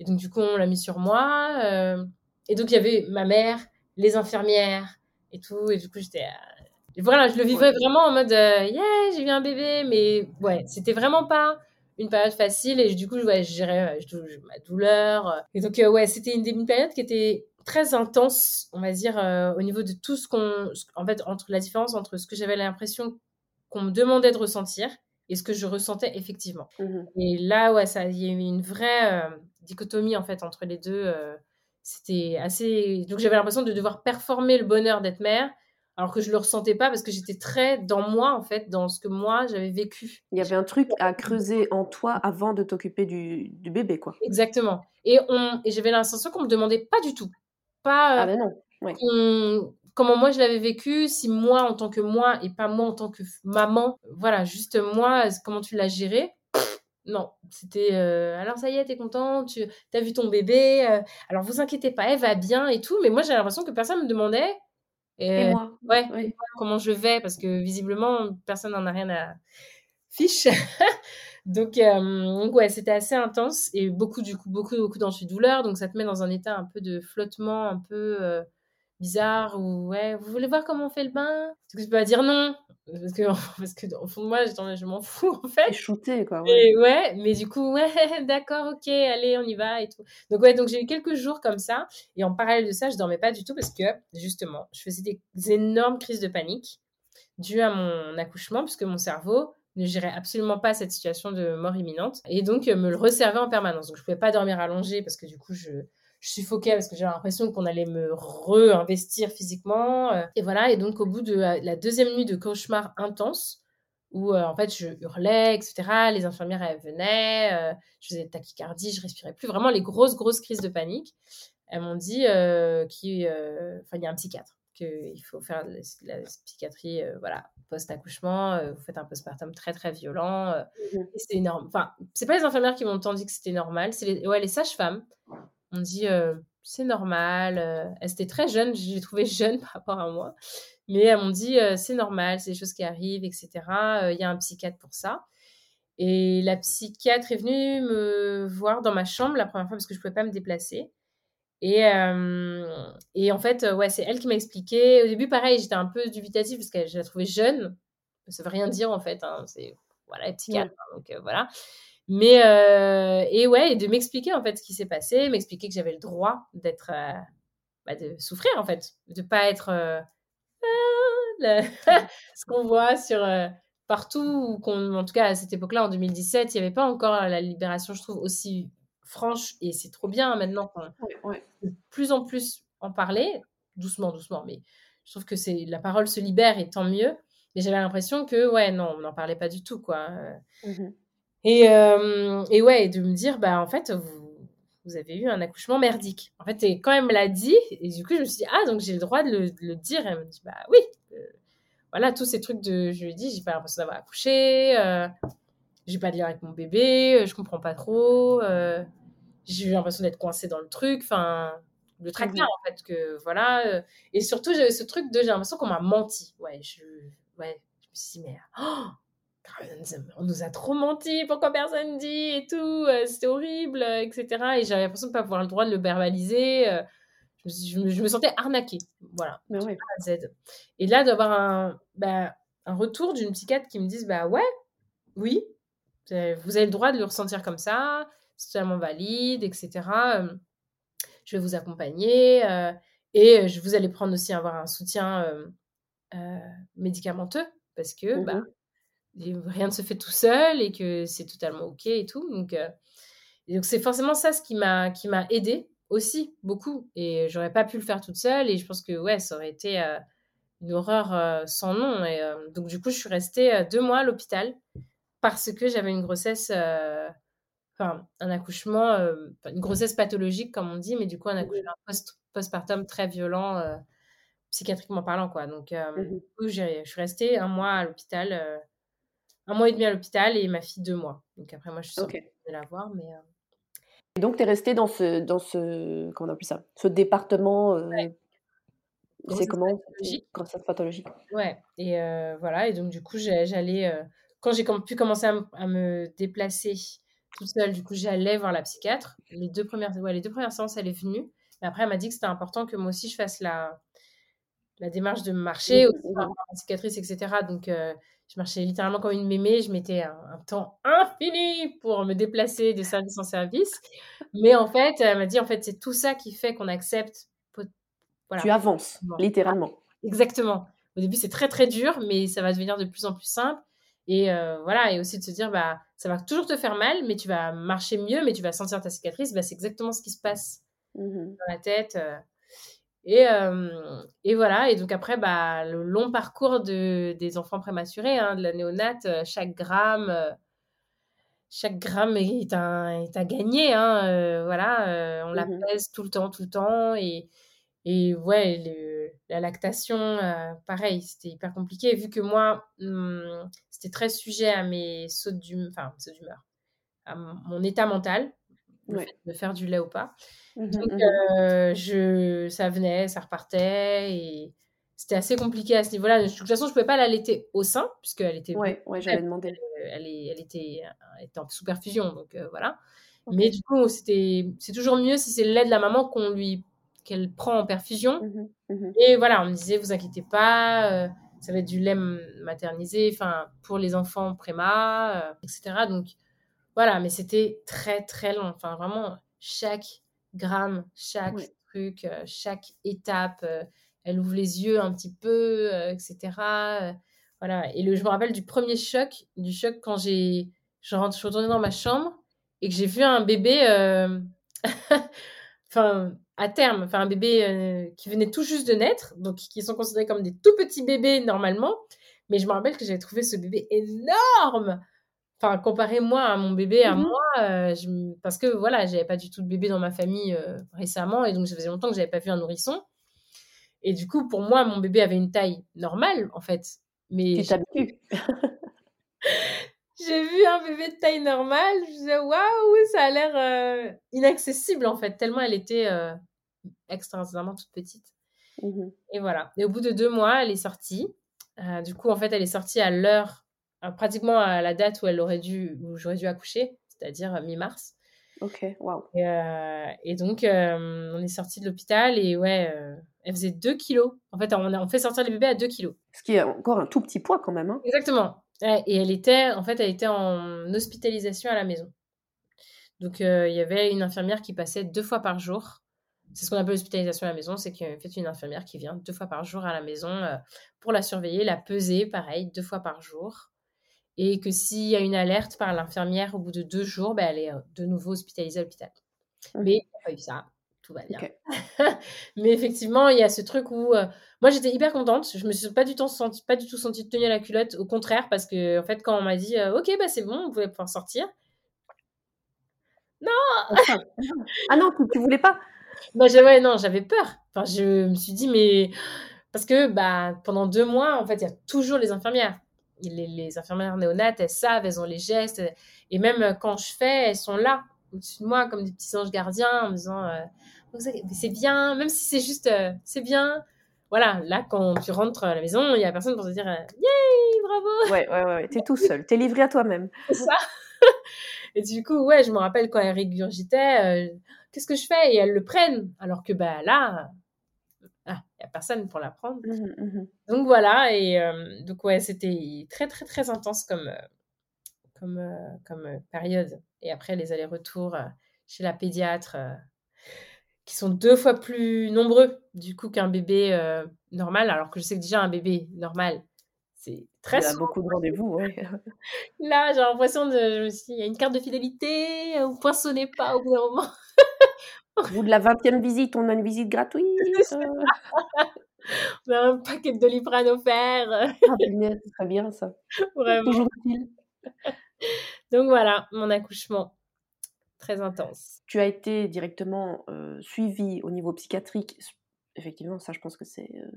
Et donc, du coup, on l'a mis sur moi. Euh, et donc, il y avait ma mère, les infirmières et tout. Et du coup, j'étais. Euh, voilà, je le vivais vraiment en mode, euh, yeah, j'ai eu un bébé. Mais ouais, c'était vraiment pas une période facile. Et du coup, ouais, je gérais ma douleur. Et donc, ouais, c'était une, une période qui était très intense, on va dire, euh, au niveau de tout ce qu'on. En fait, entre la différence entre ce que j'avais l'impression qu'on me demandait de ressentir et ce que je ressentais effectivement. Mmh et là, ouais, ça, il y a eu une vraie euh, dichotomie, en fait, entre les deux. Euh, c'était assez. Donc, j'avais l'impression de devoir performer le bonheur d'être mère. Alors que je le ressentais pas parce que j'étais très dans moi, en fait, dans ce que moi j'avais vécu. Il y avait un truc à creuser en toi avant de t'occuper du, du, bébé, quoi. Exactement. Et, on, et j'avais l'impression qu'on me demandait pas du tout pas ah ben non. comment moi je l'avais vécu, si moi en tant que moi et pas moi en tant que maman, voilà, juste moi, comment tu l'as géré? Non, c'était euh, alors ça y est, t'es content, tu as vu ton bébé, euh, alors vous inquiétez pas, elle va bien et tout, mais moi j'ai l'impression que personne me demandait. Et, moi ouais, comment je vais, parce que visiblement personne n'en a rien à fiche. Donc, euh, donc ouais, c'était assez intense et beaucoup du coup beaucoup beaucoup douleur Donc ça te met dans un état un peu de flottement, un peu euh, bizarre ou ouais, vous voulez voir comment on fait le bain? Est-ce que tu peux dire non parce que parce que au fond de moi, je m'en fous en fait. shooté quoi. Ouais. ouais, mais du coup ouais, d'accord, ok, allez, on y va et tout. Donc ouais, donc j'ai eu quelques jours comme ça et en parallèle de ça, je dormais pas du tout parce que justement, je faisais des énormes crises de panique dues à mon accouchement puisque mon cerveau ne gérait absolument pas cette situation de mort imminente et donc euh, me le resservait en permanence. Donc je pouvais pas dormir allongée parce que du coup je, suffoquais parce que j'avais l'impression qu'on allait me réinvestir physiquement. Euh. et voilà, et donc au bout de la deuxième nuit de cauchemar intense, où euh, en fait je hurlais, etc., les infirmières elles venaient, je faisais tachycardie, je respirais plus, vraiment les grosses, grosses crises de panique. Elles m'ont dit qu'il y a un psychiatre qu'il faut faire la, psychiatrie, euh, voilà, post-accouchement, euh, vous faites un postpartum très très violent, mmh c'est énorme. Enfin, c'est pas les infirmières qui m'ont tant dit que c'était normal, c'est les, ouais, les sages-femmes. On dit c'est normal. elles étaient très jeunes, je les trouvais jeunes par rapport à moi, mais elles m'ont dit c'est normal, c'est des choses qui arrivent, etc. Il y a un psychiatre pour ça. Et la psychiatre est venue me voir dans ma chambre la première fois parce que je pouvais pas me déplacer. Et, euh, et en fait, ouais, c'est elle qui m'a expliqué. Au début, pareil, j'étais un peu dubitative parce que je la trouvais jeune. Ça veut rien dire en fait. Hein. C'est voilà, psychiatre. Hein, donc euh, voilà. Mais euh, et ouais, et de m'expliquer en fait ce qui s'est passé, m'expliquer que j'avais le droit d'être, bah, de souffrir en fait, de pas être ce qu'on voit sur partout, qu'on, en tout cas à cette époque-là, en 2017, il n'y avait pas encore la libération, je trouve, aussi franche, et c'est trop bien maintenant qu'on de plus en plus en parler, doucement, doucement, mais je trouve que c'est la parole se libère et tant mieux. Mais j'avais l'impression que, ouais, non, on n'en parlait pas du tout, quoi. Mmh et, et ouais, de me dire, bah, en fait, vous, vous avez eu un accouchement merdique. En fait, et quand elle me l'a dit, et du coup, je me suis dit, ah, donc j'ai le droit de le, dire. Et elle me dit, bah oui. Euh, voilà, tous ces trucs de, je lui ai dit, j'ai pas l'impression d'avoir accouché, euh, j'ai pas de lien avec mon bébé, euh, je comprends pas trop j'ai eu l'impression d'être coincée dans le truc, enfin, le mmh tracas, en fait, que voilà. Euh, et surtout, j'avais ce truc de, j'ai l'impression qu'on m'a menti. Ouais, je, ouais, je me suis dit, mais oh, on nous a trop menti, pourquoi personne dit et tout, euh, c'était horrible, etc. Et j'avais l'impression de ne pas avoir le droit de le verbaliser. Euh, je, me, je, me, sentais arnaquée, voilà. Ouais. Z. Et là, d'avoir un, bah, un retour d'une psychiatre qui me dise, bah ouais, oui, vous avez le droit de le ressentir comme ça, totalement valide, etc. je vais vous accompagner et je vous allez prendre aussi avoir un soutien médicamenteux parce que Mmh bah, mh. rien ne se fait tout seul et que c'est totalement OK et tout. Donc, et donc c'est forcément ça ce qui m'a qui m'a aidée aussi beaucoup et j'aurais pas pu le faire toute seule et je pense que ouais, ça aurait été une horreur sans nom et donc du coup, je suis restée deux mois à l'hôpital parce que j'avais une grossesse enfin un accouchement une grossesse pathologique comme on dit mais du coup un accouchement post postpartum très violent psychiatriquement parlant quoi. Donc du mh. coup, j'ai je suis restée un mois à l'hôpital, 1 mois et demi à l'hôpital et ma fille 2 mois. Donc après moi je suis sortie OK. de la voir mais Et donc tu es restée dans ce dans ce comment on appelle ça? Ce département, Ouais. c'est comment? Grossesse pathologique. Ouais et voilà et donc du coup, j'allais, quand j'ai pu commencer à me à me déplacer toute seule, du coup, j'allais voir la psychiatre. Les 2 premières ouais, les 2 premières séances, elle est venue. Mais après, elle m'a dit que c'était important que moi aussi je fasse la la démarche de marcher aussi par mh. rapport à ma cicatrice et cetera. Donc heu, je marchais littéralement comme une mémé. Je mettais un un temps infini pour me déplacer de service en service. Mais en fait, elle m'a dit: «En fait, c'est tout ça qui fait qu'on accepte Tu avances, progressivement». Voilà, littéralement. exactement. Au début, c'est très, très dur, mais ça va devenir de plus en plus simple et heu, voilà et aussi de se dire: «Bah, ça va toujours te faire mal, mais tu vas marcher mieux, mais tu vas sentir ta cicatrice». Bah, c'est exactement ce qui se passe Mmh mh. dans la tête, heu et hem et voilà et donc après, bah, le long parcours de des enfants prématurés, hein, de la néonate, chaque gramme, chaque gramme est un est à gagner, hein, voilà, on la Mmh mh. pèse tout le temps, tout le temps et et ouais, le la lactation, heu, pareil, c'était hyper compliqué vu que moi, mmh, c'était très sujet à mes sautes d'hum enfin, sautes d'humeur, à mon état mental, le fait Ouais. de faire du lait ou pas. Mmh mh. Donc Mmh mh. heu, je ça venait, ça repartait et c'était assez compliqué à ce niveau-là. De toute façon, je pouvais pas l'allaiter au sein puisqu'elle était Ouais, ouais, j'allais faible. demander. Elle, elle est elle était elle était en sous perfusion donc voilà. Mais du coup, c'était c'est toujours mieux si c'est le lait de la maman qu'on lui qu'elle prend en perfusion Mmh mh. Mmh mh. et voilà, on me disait: «Vous inquiétez pas, heu, ça va être du lait maternisé, enfin, pour les enfants préma, heu» et cetera. Donc voilà, mais c'était très, très long. Enfin, vraiment, chaque gramme, chaque truc, heu, chaque étape, elle ouvre les yeux un petit peu, heu et cetera, heu, voilà et le je me rappelle du 1er choc, du choc quand j'ai je rentre je suis retournée dans ma chambre et que j'ai vu un bébé, enfin, à terme, enfin, un bébé, heu, qui venait tout juste de naître, donc qui sont considérés comme des tout petits bébés normalement. Mais je me rappelle que j'avais trouvé ce bébé énorme! Enfin, comparé moi à mon bébé à Mmh mh. moi, je m parce que voilà, j'avais pas du tout de bébé dans ma famille, heu, récemment et donc ça faisait longtemps que j'avais pas vu un nourrisson et du coup, pour moi, mon bébé avait une taille normale, en fait, mais Tu j'ai vu un bébé de taille normale, je disais: «Waouh, ça a l'air, heu, inaccessible», en fait, tellement elle était, heu, extraordinairement toute petite Mmh mh. et voilà et au bout de 2 mois, elle est sortie. Heu, du coup, en fait, elle est sortie à l'heure, heu, pratiquement à la date où elle aurait dû où j'aurais dû accoucher, c'est-à-dire mi-mars OK, waouh. et donc on est sortis de l'hôpital et ouais, elle faisait 2 kilogrammes. En fait, on a on fait sortir les bébés à 2 kilogrammes. Ce qui est encore un tout petit poids quand même, hein? Exactement. Et elle était en fait, elle était en hospitalisation à la maison. Donc heu, il y avait une infirmière qui passait 2 fois par jour. C'est ce qu'on appelle l'hospitalisation à la maison, c'est qu'en fait, une infirmière qui vient 2 fois par jour à la maison, heu, pour la surveiller, la peser, pareil, 2 fois par jour et que s'il y a une alerte par l'infirmière au bout de 2 jours, bah, elle est, heu, de nouveau hospitalisée à l'hôpital. Mmh Mais il mh. y a pas eu ça, tout va bien. Mais effectivement, il y a ce truc où, heu, moi, j'étais hyper contente. Je me suis pas du temps sentie pas du tout sentie tenue à la culotte, au contraire, parce qu'en fait, quand on m'a dit, heu: «OK, bah, c'est bon, vous allez pouvoir sortir» non! Enfin, non. Ah non, tu tu voulais pas? Bah, je ouais, non, j'avais peur. Enfin, je me suis dit: «Mais» parce que, bah, pendant 2 mois, en fait, il y a toujours les infirmières. Les les infirmières néonates, elles savent, elles ont les gestes, et même quand je fais, elles sont là, au-dessus de moi, comme des petits anges gardiens en me disant, heu: «Vous inquié c'est bien», même si c'est juste, heu: «C'est bien». Voilà, là, quand tu rentres à la maison, il y a personne pour te dire, heu: «Yeah, bravo!» Ouais, ouais, ouais, ouais, tu es tout seul, tu es livré à toi-même. C'est ça et du coup, ouais, je me rappelle quand elles régurgitaient, heu, qu'est-ce que je fais? Et elles le prennent alors que, bah, là, ah, il y a personne pour la prendre. Mmh mh. Mmh mh. Donc voilà et donc ouais, c'était très, très, très intense comme, comme, comme, période et après les allers-retours, heu, chez la pédiatre, heu qui sont deux fois plus nombreux du coup qu'un bébé euh, normal, alors que je sais que déjà un bébé normal, c'est très Il y a beaucoup de rendez-vous, ouais. Là, j'ai l'impression de, je me suis, il y a une carte de fidélité, vous poinçonnez pas au bout d'un moment. Au bout de la 20e visite, on a une visite gratuite. on a un paquet de doliprane offert. Ah, punaise, c'est très bien ça. Vraiment. Toujours utile. Donc voilà, mon accouchement. Très intense. Tu as été directement euh, suivi au niveau psychiatrique. Effectivement, ça, je pense que c'est euh,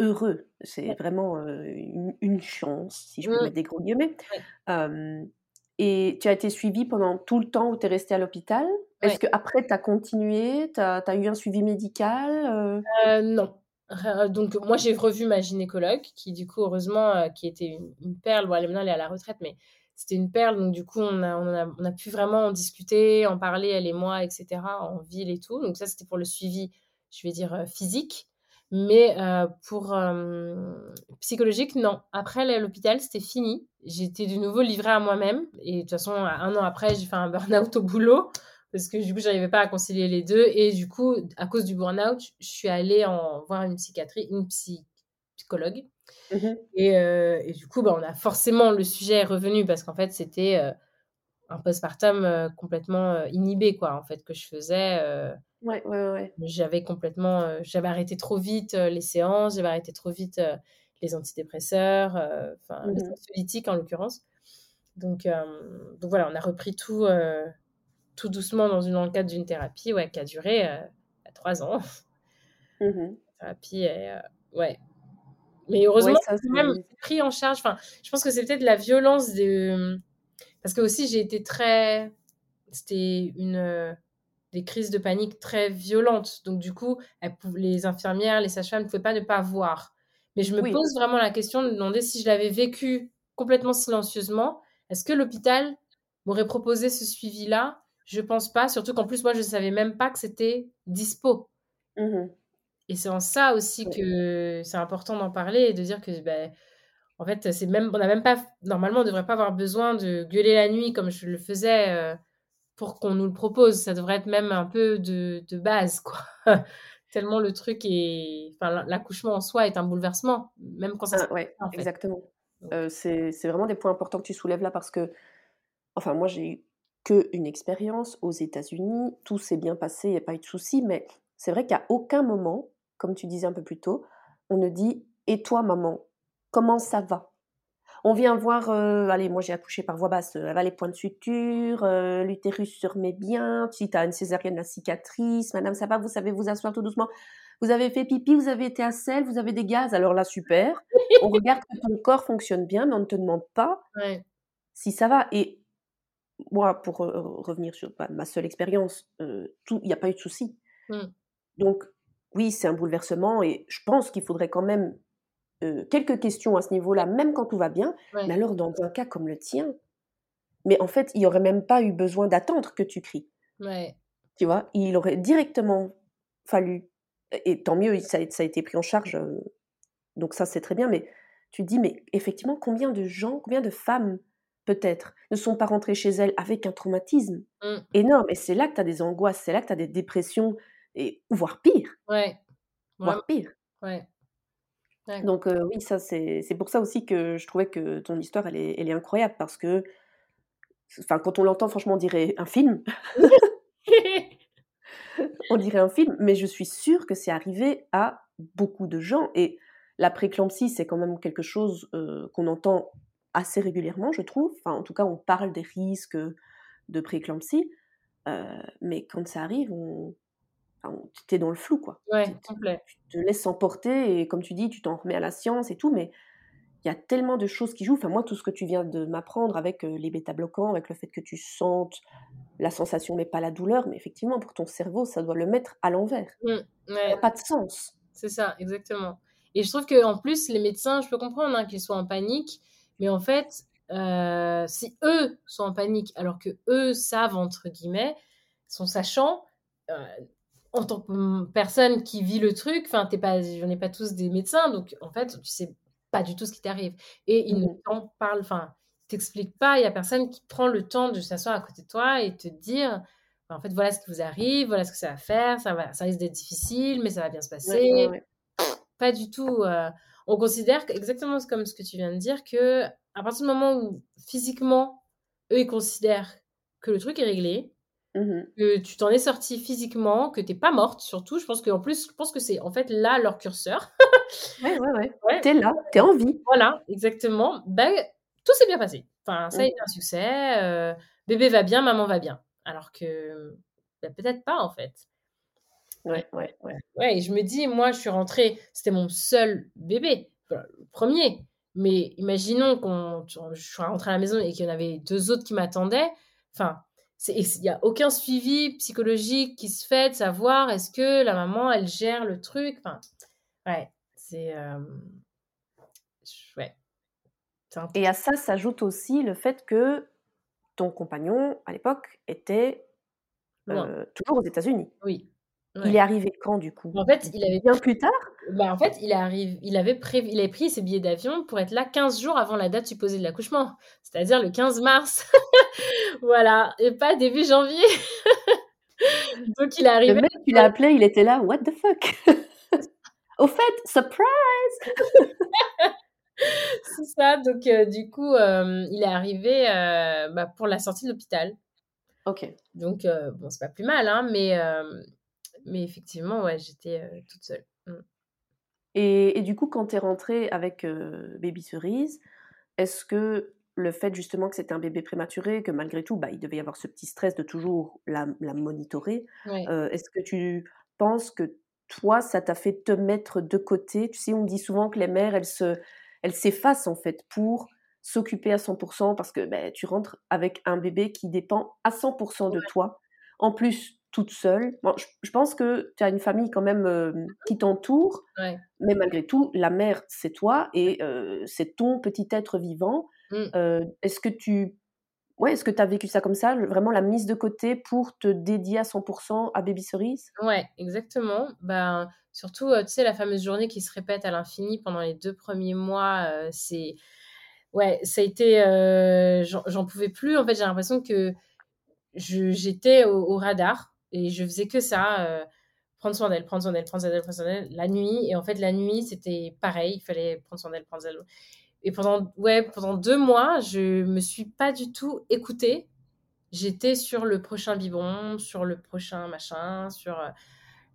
heureux. C'est Ouais. vraiment euh, une, une chance, si je peux Mm. mettre des gros guillemets. Ouais. Et tu as été suivi pendant tout le temps où tu es resté à l'hôpital? Est-ce qu'après, tu as continué? Tu as, eu un suivi médical euh? Non. Donc, moi, j'ai revu ma gynécologue, qui, du coup, heureusement, qui était une, une perle. Bon, elle, maintenant, elle est à la retraite, mais c'était une perle. Donc, du coup, on a, on a, on a pu vraiment en discuter, en parler, elle et moi, etc., en ville et tout. Donc, ça, c'était pour le suivi, je vais dire, euh, physique. Mais euh, pour euh, psychologique, non. Après, l'hôpital, c'était fini. J'étais de nouveau livrée à moi-même. Et de toute façon, un an après, j'ai fait un burn-out au boulot parce que du coup, j'arrivais pas à concilier les deux. Et du coup, à cause du burn-out, je suis allée voir une psychiatrie, une psy- psychologue. Et, euh, et du coup, bah, on a forcément le sujet est revenu parce qu'en fait, c'était euh, un postpartum euh, complètement inhibé, quoi, en fait, que je faisais. Ouais, ouais, ouais. j'avais complètement, j'avais arrêté trop vite les séances, j'avais arrêté trop vite les antidépresseurs, enfin les Mhm. anxiolytiques en l'occurrence. Donc, donc voilà, on a repris tout, tout doucement dans, une, dans le cadre d'une thérapie ouais, qui a duré euh, trois ans. Mhm. thérapie, et, euh, ouais. Mais heureusement, ça, quand même c'est- pris en charge. Enfin, je pense que c'est peut-être la violence de. Parce que aussi, j'ai été très. C'était une. euh, des crises de panique très violentes. Donc, du coup, elles les infirmières, les sages-femmes ne pouvaient pas ne pas voir. Mais je me Oui. pose vraiment la question de demander si je l'avais vécu complètement silencieusement, est-ce que l'hôpital m'aurait proposé ce suivi-là? Je pense pas. Surtout qu'en plus, moi, je ne savais même pas que c'était dispo. Mhm. Et c'est en ça aussi que c'est important d'en parler et de dire que, ben, en fait, c'est même, on n'a même pas, normalement, on ne devrait pas avoir besoin de gueuler la nuit comme je le faisais euh, pour qu'on nous le propose. Ça devrait être même un peu de, de base, quoi. Tellement le truc est, enfin, l'accouchement en soi est un bouleversement, même quand ça se Ah, ouais, en fait. exactement. Euh, c'est vraiment des points importants que tu soulèves là parce que, enfin, moi, j'ai eu que une expérience aux États-Unis. Tout s'est bien passé, il n'y a pas eu de souci, mais c'est vrai qu'à aucun moment, comme tu disais un peu plus tôt, on ne dit Et toi, maman, comment ça va? On vient voir, euh, allez, moi j'ai accouché par voie basse, euh, elle va les points de suture, euh, l'utérus se remet bien, si tu as une césarienne, la cicatrice, madame, ça va, vous savez vous asseoir tout doucement. Vous avez fait pipi, vous avez été à sel, vous avez des gaz, alors là, super. On regarde que ton corps fonctionne bien, mais on ne te demande pas Ouais. si ça va. Et moi, pour euh, revenir sur bah, ma seule expérience, il n'y a pas eu de souci. Mm. Donc, oui, c'est un bouleversement et je pense qu'il faudrait quand même euh, quelques questions à ce niveau-là, même quand tout va bien. Ouais. Mais alors, dans un cas comme le tien, mais en fait, il n'y aurait même pas eu besoin d'attendre que tu cries. Ouais. Tu vois, il aurait directement fallu, et tant mieux, ça a, ça a été pris en charge, euh, donc ça c'est très bien, mais tu dis, mais effectivement, combien de gens, combien de femmes peut-être ne sont pas rentrées chez elles avec un traumatisme Mm. énorme, et c'est là que tu as des angoisses, c'est là que tu as des dépressions, et, voire pire, Ouais. Voire pire. Ouais. Donc euh, oui, ça c'est c'est pour ça aussi que je trouvais que ton histoire, elle est, elle est incroyable, parce que, enfin, quand on l'entend, franchement, on dirait un film. on dirait un film, mais je suis sûre que c'est arrivé à beaucoup de gens. Et la préclampsie, c'est quand même quelque chose euh, qu'on entend assez régulièrement, je trouve. Enfin, en tout cas, on parle des risques de préclampsie. Euh, mais quand ça arrive, on... enfin, tu es dans le flou, quoi. ouais, Tu- complet. Tu te laisses emporter et comme tu dis, tu t'en remets à la science et tout, mais il y a tellement de choses qui jouent. Enfin, moi, tout ce que tu viens de m'apprendre avec euh, les bêta-bloquants, avec le fait que tu sentes la sensation mais pas la douleur, mais effectivement, pour ton cerveau, ça doit le mettre à l'envers. Mm. Ça n'a pas de sens. C'est ça, exactement. Et je trouve qu'en plus, les médecins, je peux comprendre hein, qu'ils soient en panique, mais en fait, euh, si eux sont en panique, alors que eux savent, entre guillemets, sont sachants, euh, en tant que mm, personne qui vit le truc, enfin, t'es pas, on n'est pas tous des médecins, donc en fait, tu sais pas du tout ce qui t'arrive. Et ils ne Mhm. t'en parlent, enfin, t'expliquent pas, il y a personne qui prend le temps de s'asseoir à côté de toi et te dire, «Bah, en fait, voilà ce qui vous arrive, voilà ce que ça va faire, ça, va, ça risque d'être difficile, mais ça va bien se passer. ouais, ouais. Pas du tout. euh, on considère exactement comme ce que tu viens de dire que à partir du moment où physiquement, eux, ils considèrent que le truc est réglé, Mhm. que tu t'en es sorti physiquement, que t'es pas morte surtout. Je pense qu'en plus, je pense que c'est en fait là leur curseur. Ouais, ouais, ouais. Ouais. T'es là, t'es en vie. Voilà, exactement. Ben, tout s'est bien passé. Enfin, ça a Mhm. été un succès. euh, bébé va bien, maman va bien. Alors que ben, peut-être pas en fait. Ouais, ouais, ouais. Ouais, et je me dis, moi, je suis rentrée, c'était mon seul bébé, le premier. Mais imaginons qu'on, je suis rentrée à la maison et qu'il y en avait deux autres qui m'attendaient. Enfin, il n'y a aucun suivi psychologique qui se fait de savoir est-ce que la maman, elle gère le truc. Enfin, ouais, c'est. euh, ouais. Un- Et à ça s'ajoute aussi le fait que ton compagnon, à l'époque, était euh, toujours aux États-Unis. Oui. Il est arrivé quand, du coup? En fait, il avait Bien plus tard? Bah, en fait, il arrive, il avait il avait pris ses billets d'avion pour être là 15 jours avant la date supposée de l'accouchement, c'est-à-dire le 15 mars. voilà, et pas début janvier. Donc il est Le arrivé. mec, tu l'as appelé, il était là, what the fuck? Au fait, surprise C'est ça. Donc euh, du coup, euh, il est arrivé euh, bah, pour la sortie de l'hôpital. Ok. Donc euh, bon, c'est pas plus mal, hein, mais mais effectivement, ouais, j'étais euh, toute seule. Mm. Et, et du coup, quand tu es rentrée avec euh, Baby Cerise, est-ce que le fait justement que c'était un bébé prématuré, que malgré tout, bah, il devait y avoir ce petit stress de toujours la, la monitorer, euh, est-ce que tu penses que toi, ça t'a fait te mettre de côté? Tu sais, on dit souvent que les mères, elles se, elles s'effacent en fait pour s'occuper à 100% parce que ben, tu rentres avec un bébé qui dépend à 100% de toi. En plus, toute seule. Bon, je, je pense que tu as une famille quand même euh, qui t'entoure, Ouais. mais malgré tout, la mère, c'est toi et euh, c'est ton petit être vivant. Mm. Euh, est-ce que tu ouais, est-ce que as vécu ça comme ça, vraiment la mise de côté pour te dédier à 100% à Baby Cerise? Ouais, exactement. Ben, surtout, tu sais, la fameuse journée qui se répète à l'infini pendant les deux premiers mois, c'est... Ouais, ça a été... j'en pouvais plus. En fait, j'ai l'impression que j'étais au, au radar et je faisais que ça. euh, prendre soin d'elle, prendre soin d'elle, prendre soin d'elle, prendre soin d'elle, la nuit. Et en fait, la nuit, c'était pareil. Il fallait prendre soin d'elle, prendre soin d'elle. Et pendant, ouais, pendant deux mois, je me suis pas du tout écoutée. J'étais sur le prochain biberon, sur le prochain machin, sur euh,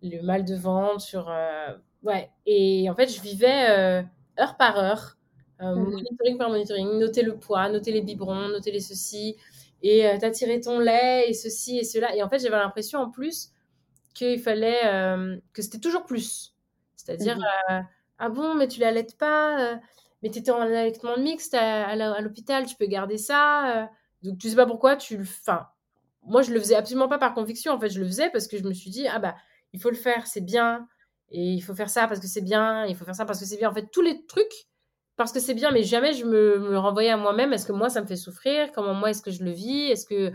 le mal de ventre, sur... euh, ouais. Et en fait, je vivais heure par heure, euh, Mhm. monitoring par monitoring, noter le poids, noter les biberons, noter les ceci, et euh, t'as tiré ton lait, et ceci, et cela. Et en fait, j'avais l'impression en plus qu'il fallait... euh, que c'était toujours plus. C'est-à-dire, Mhm. euh, ah bon, mais tu l'allaites pas, euh, mais t'étais en allaitement mixte à, à l'hôpital, tu peux garder ça. donc, tu sais pas pourquoi, tu le... Enfin, moi, je le faisais absolument pas par conviction. En fait, je le faisais parce que je me suis dit, ah bah, il faut le faire, c'est bien. Et il faut faire ça parce que c'est bien. Il faut faire ça parce que c'est bien. En fait, tous les trucs parce que c'est bien, mais jamais je me, me renvoyais à moi-même. Est-ce que moi, ça me fait souffrir? Comment moi, est-ce que je le vis? Est-ce que,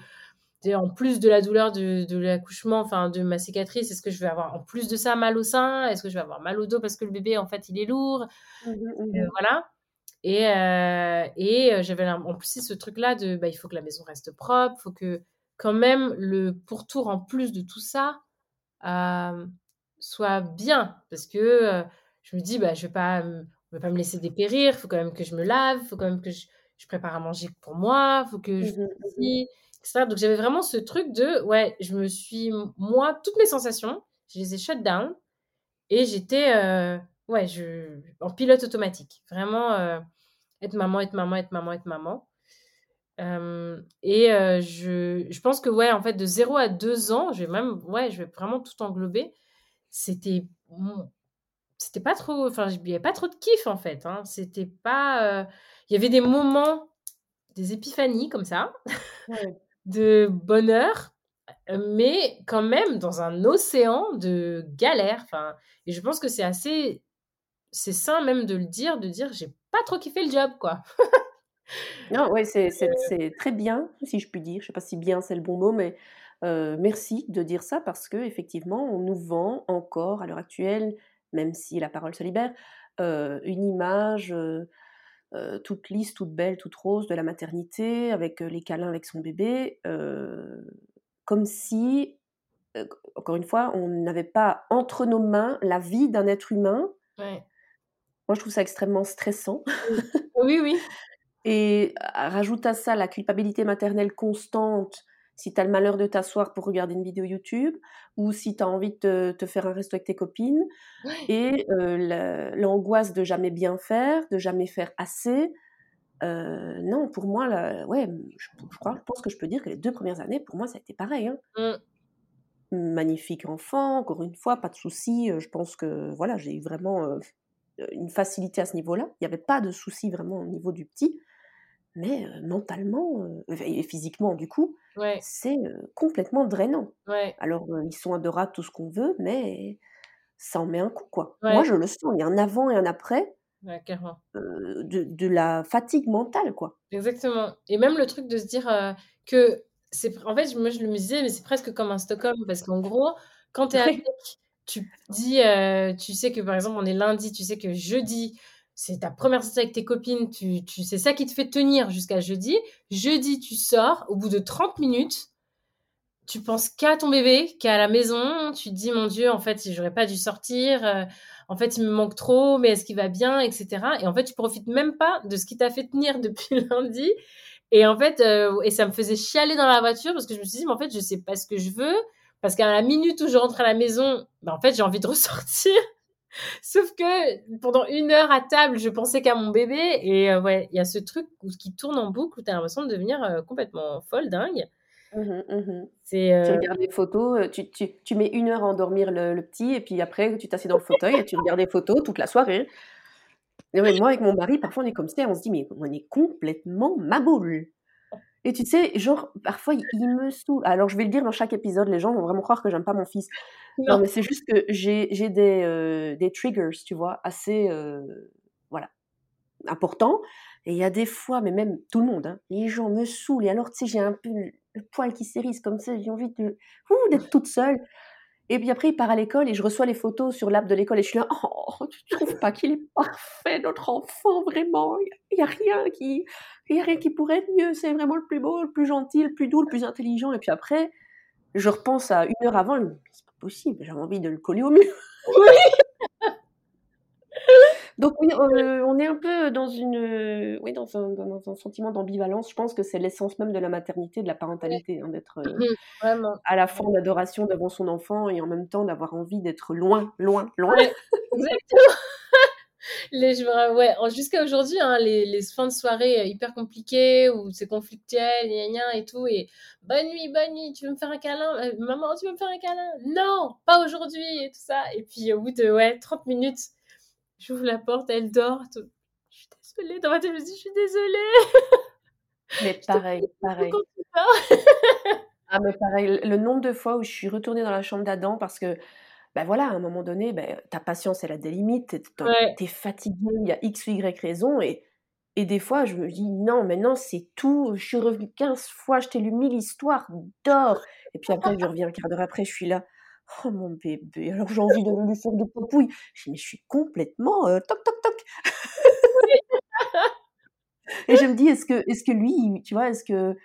en plus de la douleur de, de l'accouchement, enfin, de ma cicatrice, est-ce que je vais avoir en plus de ça mal au sein? Est-ce que je vais avoir mal au dos parce que le bébé, en fait, il est lourd? Euh, mhm. Voilà. Et, euh, et euh, j'avais en plus ce truc-là de bah, il faut que la maison reste propre, il faut que quand même le pourtour en plus de tout ça euh, soit bien. Parce que je me dis, bah, je vais pas, me- je vais pas me laisser dépérir, il faut quand même que je me lave, il faut quand même que je, je prépare à manger pour moi, il faut que je Mhm, mhm. cuisine, etc. Donc j'avais vraiment ce truc de, ouais, je me suis, moi, toutes mes sensations, je les ai shut down et j'étais, euh, ouais, je, en pilote automatique. Vraiment, euh, être maman, être maman, être maman, être maman. Euh, et je, je pense que, ouais, en fait, de 0 à 2 ans, je vais même, ouais, je vais vraiment tout englober. C'était, c'était pas trop, enfin, il n'y avait pas trop de kiff, en fait. Hein. C'était pas, euh, il y avait des moments, des épiphanies comme ça, Ouais. de bonheur, euh, mais quand même dans un océan de galère. Enfin, et je pense que c'est assez, c'est sain même de le dire, de dire j'ai pas trop kiffé le job, quoi. Non, ouais, c'est c'est- c'est très bien, si je puis dire. Je sais pas si bien c'est le bon mot, mais euh, merci de dire ça parce que effectivement, on nous vend encore à l'heure actuelle, même si la parole se libère, euh, une image euh, euh, toute lisse, toute belle, toute rose de la maternité, avec les câlins avec son bébé. comme si, encore une fois, on n'avait pas entre nos mains la vie d'un être humain. Ouais. Moi, je trouve ça extrêmement stressant. Oui, oui. Et rajoute à ça la culpabilité maternelle constante si tu as le malheur de t'asseoir pour regarder une vidéo YouTube ou si tu as envie de te, faire un resto avec tes copines et l'angoisse de jamais bien faire, de jamais faire assez. non, pour moi, là, ouais, je, crois, je pense que je peux dire que les deux premières années, pour moi, ça a été pareil. Hein. Mmh. Magnifique enfant, encore une fois, pas de soucis. Je pense que voilà, j'ai eu vraiment une facilité à ce niveau-là. Il n'y avait pas de soucis vraiment au niveau du petit. Mais mentalement et physiquement, du coup, c'est complètement drainant. Ouais. Alors, ils sont adorables, tout ce qu'on veut, mais ça en met un coup, quoi. Ouais. Moi, je le sens, il y a un avant et un après de, de la fatigue mentale, quoi. Exactement. Et même le truc de se dire que c'est. En fait, moi, je le me disais, mais c'est presque comme un Stockholm, parce qu'en gros, quand tu es avec, tu dis, tu sais que par exemple, on est lundi, tu sais que jeudi, c'est ta première sortie avec tes copines, tu, tu, c'est ça qui te fait tenir jusqu'à jeudi. Jeudi, tu sors, au bout de 30 minutes, tu penses qu'à ton bébé, qu'à la maison, tu te dis, mon Dieu, en fait, j'aurais pas dû sortir, euh, en fait, il me manque trop, mais est-ce qu'il va bien, etc. Et en fait, tu profites même pas de ce qui t'a fait tenir depuis lundi. Et en fait, euh, et ça me faisait chialer dans la voiture parce que je me suis dit, mais en fait, je sais pas ce que je veux. Parce qu'à la minute où je rentre à la maison, ben, en fait, j'ai envie de ressortir. Sauf que pendant une heure à table, je pensais qu'à mon bébé. Et euh, ouais, il y a ce truc qui tourne en boucle où tu as l'impression de devenir euh, complètement folle, dingue. Mmh mmh C'est, Tu euh, regardes des photos, tu, tu, tu mets une heure à endormir le, le petit, et puis après, tu t'assieds dans le fauteuil et tu regardes des photos toute la soirée. Et ouais, moi, avec mon mari, parfois, on est comme ça, on se dit, mais on est complètement maboule. Et tu sais, genre, parfois, il, me saoule. Alors, je vais le dire dans chaque épisode, les gens vont vraiment croire que j'aime pas mon fils. Non, Non. mais c'est juste que j'ai des, euh, des triggers, tu vois, assez, euh, voilà, importants. Et il y a des fois, mais même tout le monde, hein, les gens me saoulent. Et alors, tu sais, j'ai un peu le, poil qui s'érisse comme ça, j'ai envie de, d'être toute seule. Et puis après, il part à l'école et je reçois les photos sur l'app de l'école et je suis là, oh, tu trouves pas qu'il est parfait, notre enfant, vraiment? Il n'y a, rien qui, il y a rien qui pourrait être mieux. C'est vraiment le plus beau, le plus gentil, le plus doux, le plus intelligent. Et puis après, je repense à une heure avant, c'est pas possible, j'ai envie de le coller au mur. Donc oui, euh, on est un peu dans une, euh, oui, dans un, dans un sentiment d'ambivalence. Je pense que c'est l'essence même de la maternité, de la parentalité, hein, d'être euh, vraiment. à la fois en adoration devant son enfant et en même temps d'avoir envie d'être loin, loin, loin. Ouais, exactement. Les, je ouais, jusqu'à aujourd'hui, hein, les, les fins de soirée euh, hyper compliquées où c'est conflictuel, gna gna et tout, et bonne nuit, bonne nuit, tu veux me faire un câlin? Euh, maman, tu veux me faire un câlin? Non, pas aujourd'hui, et tout ça. Et puis au bout de ouais, 30 minutes, j'ouvre la porte, elle dort. tout. Je suis désolée, dans ma tête, je me dis, je suis désolée. Mais pareil, pareil. Ah, mais pareil, le nombre de fois où je suis retournée dans la chambre d'Adam parce que, ben voilà, à un moment donné, ben, ta patience, elle a des limites, t'es, Ouais, fatiguée, il y a X ou Y raison, et, et des fois, je me dis, non, maintenant, c'est tout, je suis revenue 15 fois, je t'ai lu 1000 histoires, dors. Et puis après, je reviens un quart d'heure après, je suis là, oh mon bébé, alors j'ai envie de lui faire des papouilles. Je dis, mais je suis complètement euh, toc, toc, toc. Et je me dis, est-ce que, est-ce que lui, tu vois, est-ce que,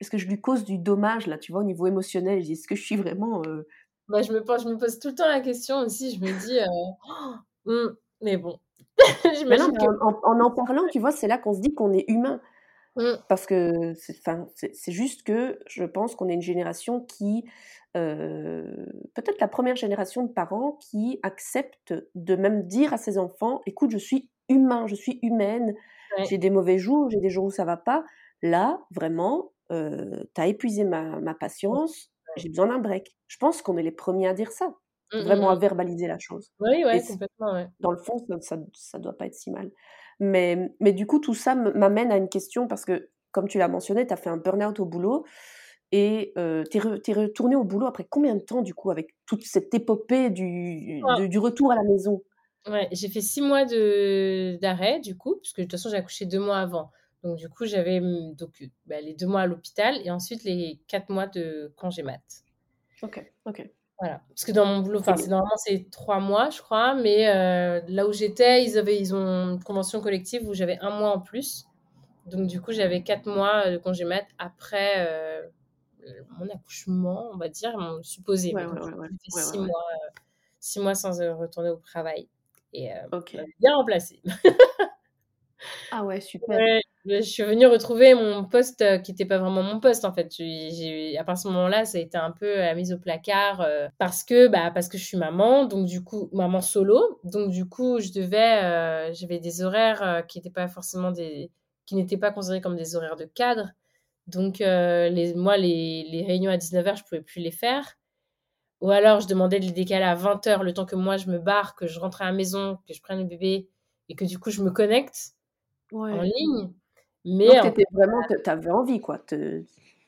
est-ce que je lui cause du dommage, là, tu vois, au niveau émotionnel? Je dis, est-ce que je suis vraiment... euh, bah, je me, pose- je me pose tout le temps la question aussi, je me dis, euh, oh, hmm, mais bon, Mais non, j'imagine mais que... en, en- en en parlant, tu vois, c'est là qu'on se dit qu'on est humain. Hmm, Parce que c'est, enfin, c'est, c'est juste que je pense qu'on est une génération qui, euh, peut-être la première génération de parents qui accepte de même dire à ses enfants, écoute, je suis humain, je suis humaine, ouais. j'ai des mauvais jours, j'ai des jours où ça va pas. Là, vraiment, euh, t'as épuisé ma, ma patience, j'ai besoin d'un break. Je pense qu'on est les premiers à dire ça, hmm, vraiment à verbaliser la chose. Oui, Et ouais, c- complètement, ouais. dans le fond, ça, ça, ça doit pas être si mal. Mais, mais du coup, tout ça m'amène à une question parce que, comme tu l'as mentionné, tu as fait un burn-out au boulot et euh, tu es, retourné au boulot après combien de temps, du coup, avec toute cette épopée du, Ouais, du, du retour à la maison? Ouais, j'ai fait six mois d'arrêt, du coup, puisque de toute façon, j'ai accouché deux mois avant. Donc, du coup, j'avais donc, bah, les deux mois à l'hôpital et ensuite les quatre mois de congé mat. Ok, ok. Voilà. Parce que dans mon boulot, enfin, c'est normalement c'est trois mois, je crois, mais euh, là où j'étais, ils avaient, ils ont une convention collective où j'avais un mois en plus. Donc, du coup, j'avais quatre mois de congé mat après euh, mon accouchement, on va dire, mon supposé. Ouais, ouais, six mois, euh, six mois sans euh, retourner au travail. Et bien remplacé. Ah ouais, super. Je suis venue retrouver mon poste euh, qui n'était pas vraiment mon poste en fait. J'ai, à partir de ce moment-là, ça a été un peu euh, mise au placard euh, parce que bah parce que je suis maman, donc du coup maman solo, donc du coup je devais, euh, j'avais des horaires euh, qui n'étaient pas forcément des, qui n'étaient pas considérés comme des horaires de cadre. Donc les, moi les, les réunions à 19h, je pouvais plus les faire. Ou alors je demandais de les décaler à 20h le temps que moi je me barre, que je rentre à la maison, que je prenne le bébé et que du coup je me connecte en ligne. Mais Donc vraiment, t'avais envie quoi. Te...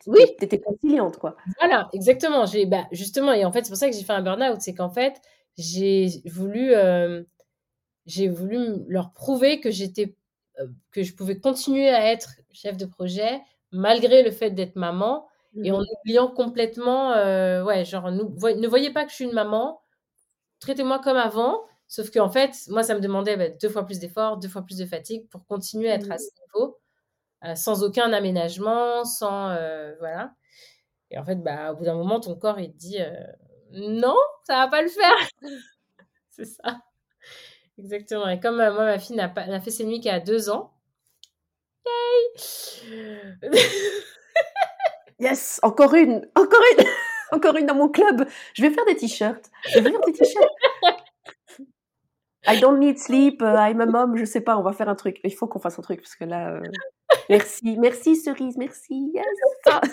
Oui. t'é- T'étais conciliante quoi. Voilà, exactement. J'ai, bah, justement, et en fait, c'est pour ça que j'ai fait un burn-out. C'est qu'en fait, j'ai voulu, euh, j'ai voulu leur prouver que j'étais, euh, que je pouvais continuer à être chef de projet malgré le fait d'être maman et en Mhm. oubliant complètement, euh, ouais, genre, ne voyez pas que je suis une maman, traitez-moi comme avant. Sauf qu'en fait, moi, ça me demandait bah, deux fois plus d'efforts, deux fois plus de fatigue pour continuer à être à Mhm. ce niveau, sans aucun aménagement, sans, euh, voilà. Et en fait, bah, au bout d'un moment, ton corps, il te dit euh, non, ça va pas le faire. C'est ça. Exactement. Et comme euh, moi, ma fille n'a pas, n'a fait ses nuits qu'à deux ans. Yay Yes, encore une, encore une, encore une dans mon club. Je vais faire des t-shirts. Je vais faire des t-shirts. I don't need sleep. euh, I'm a mom. Je sais pas. On va faire un truc. Il faut qu'on fasse un truc parce que là. euh, Merci, merci cerise, merci. Yes.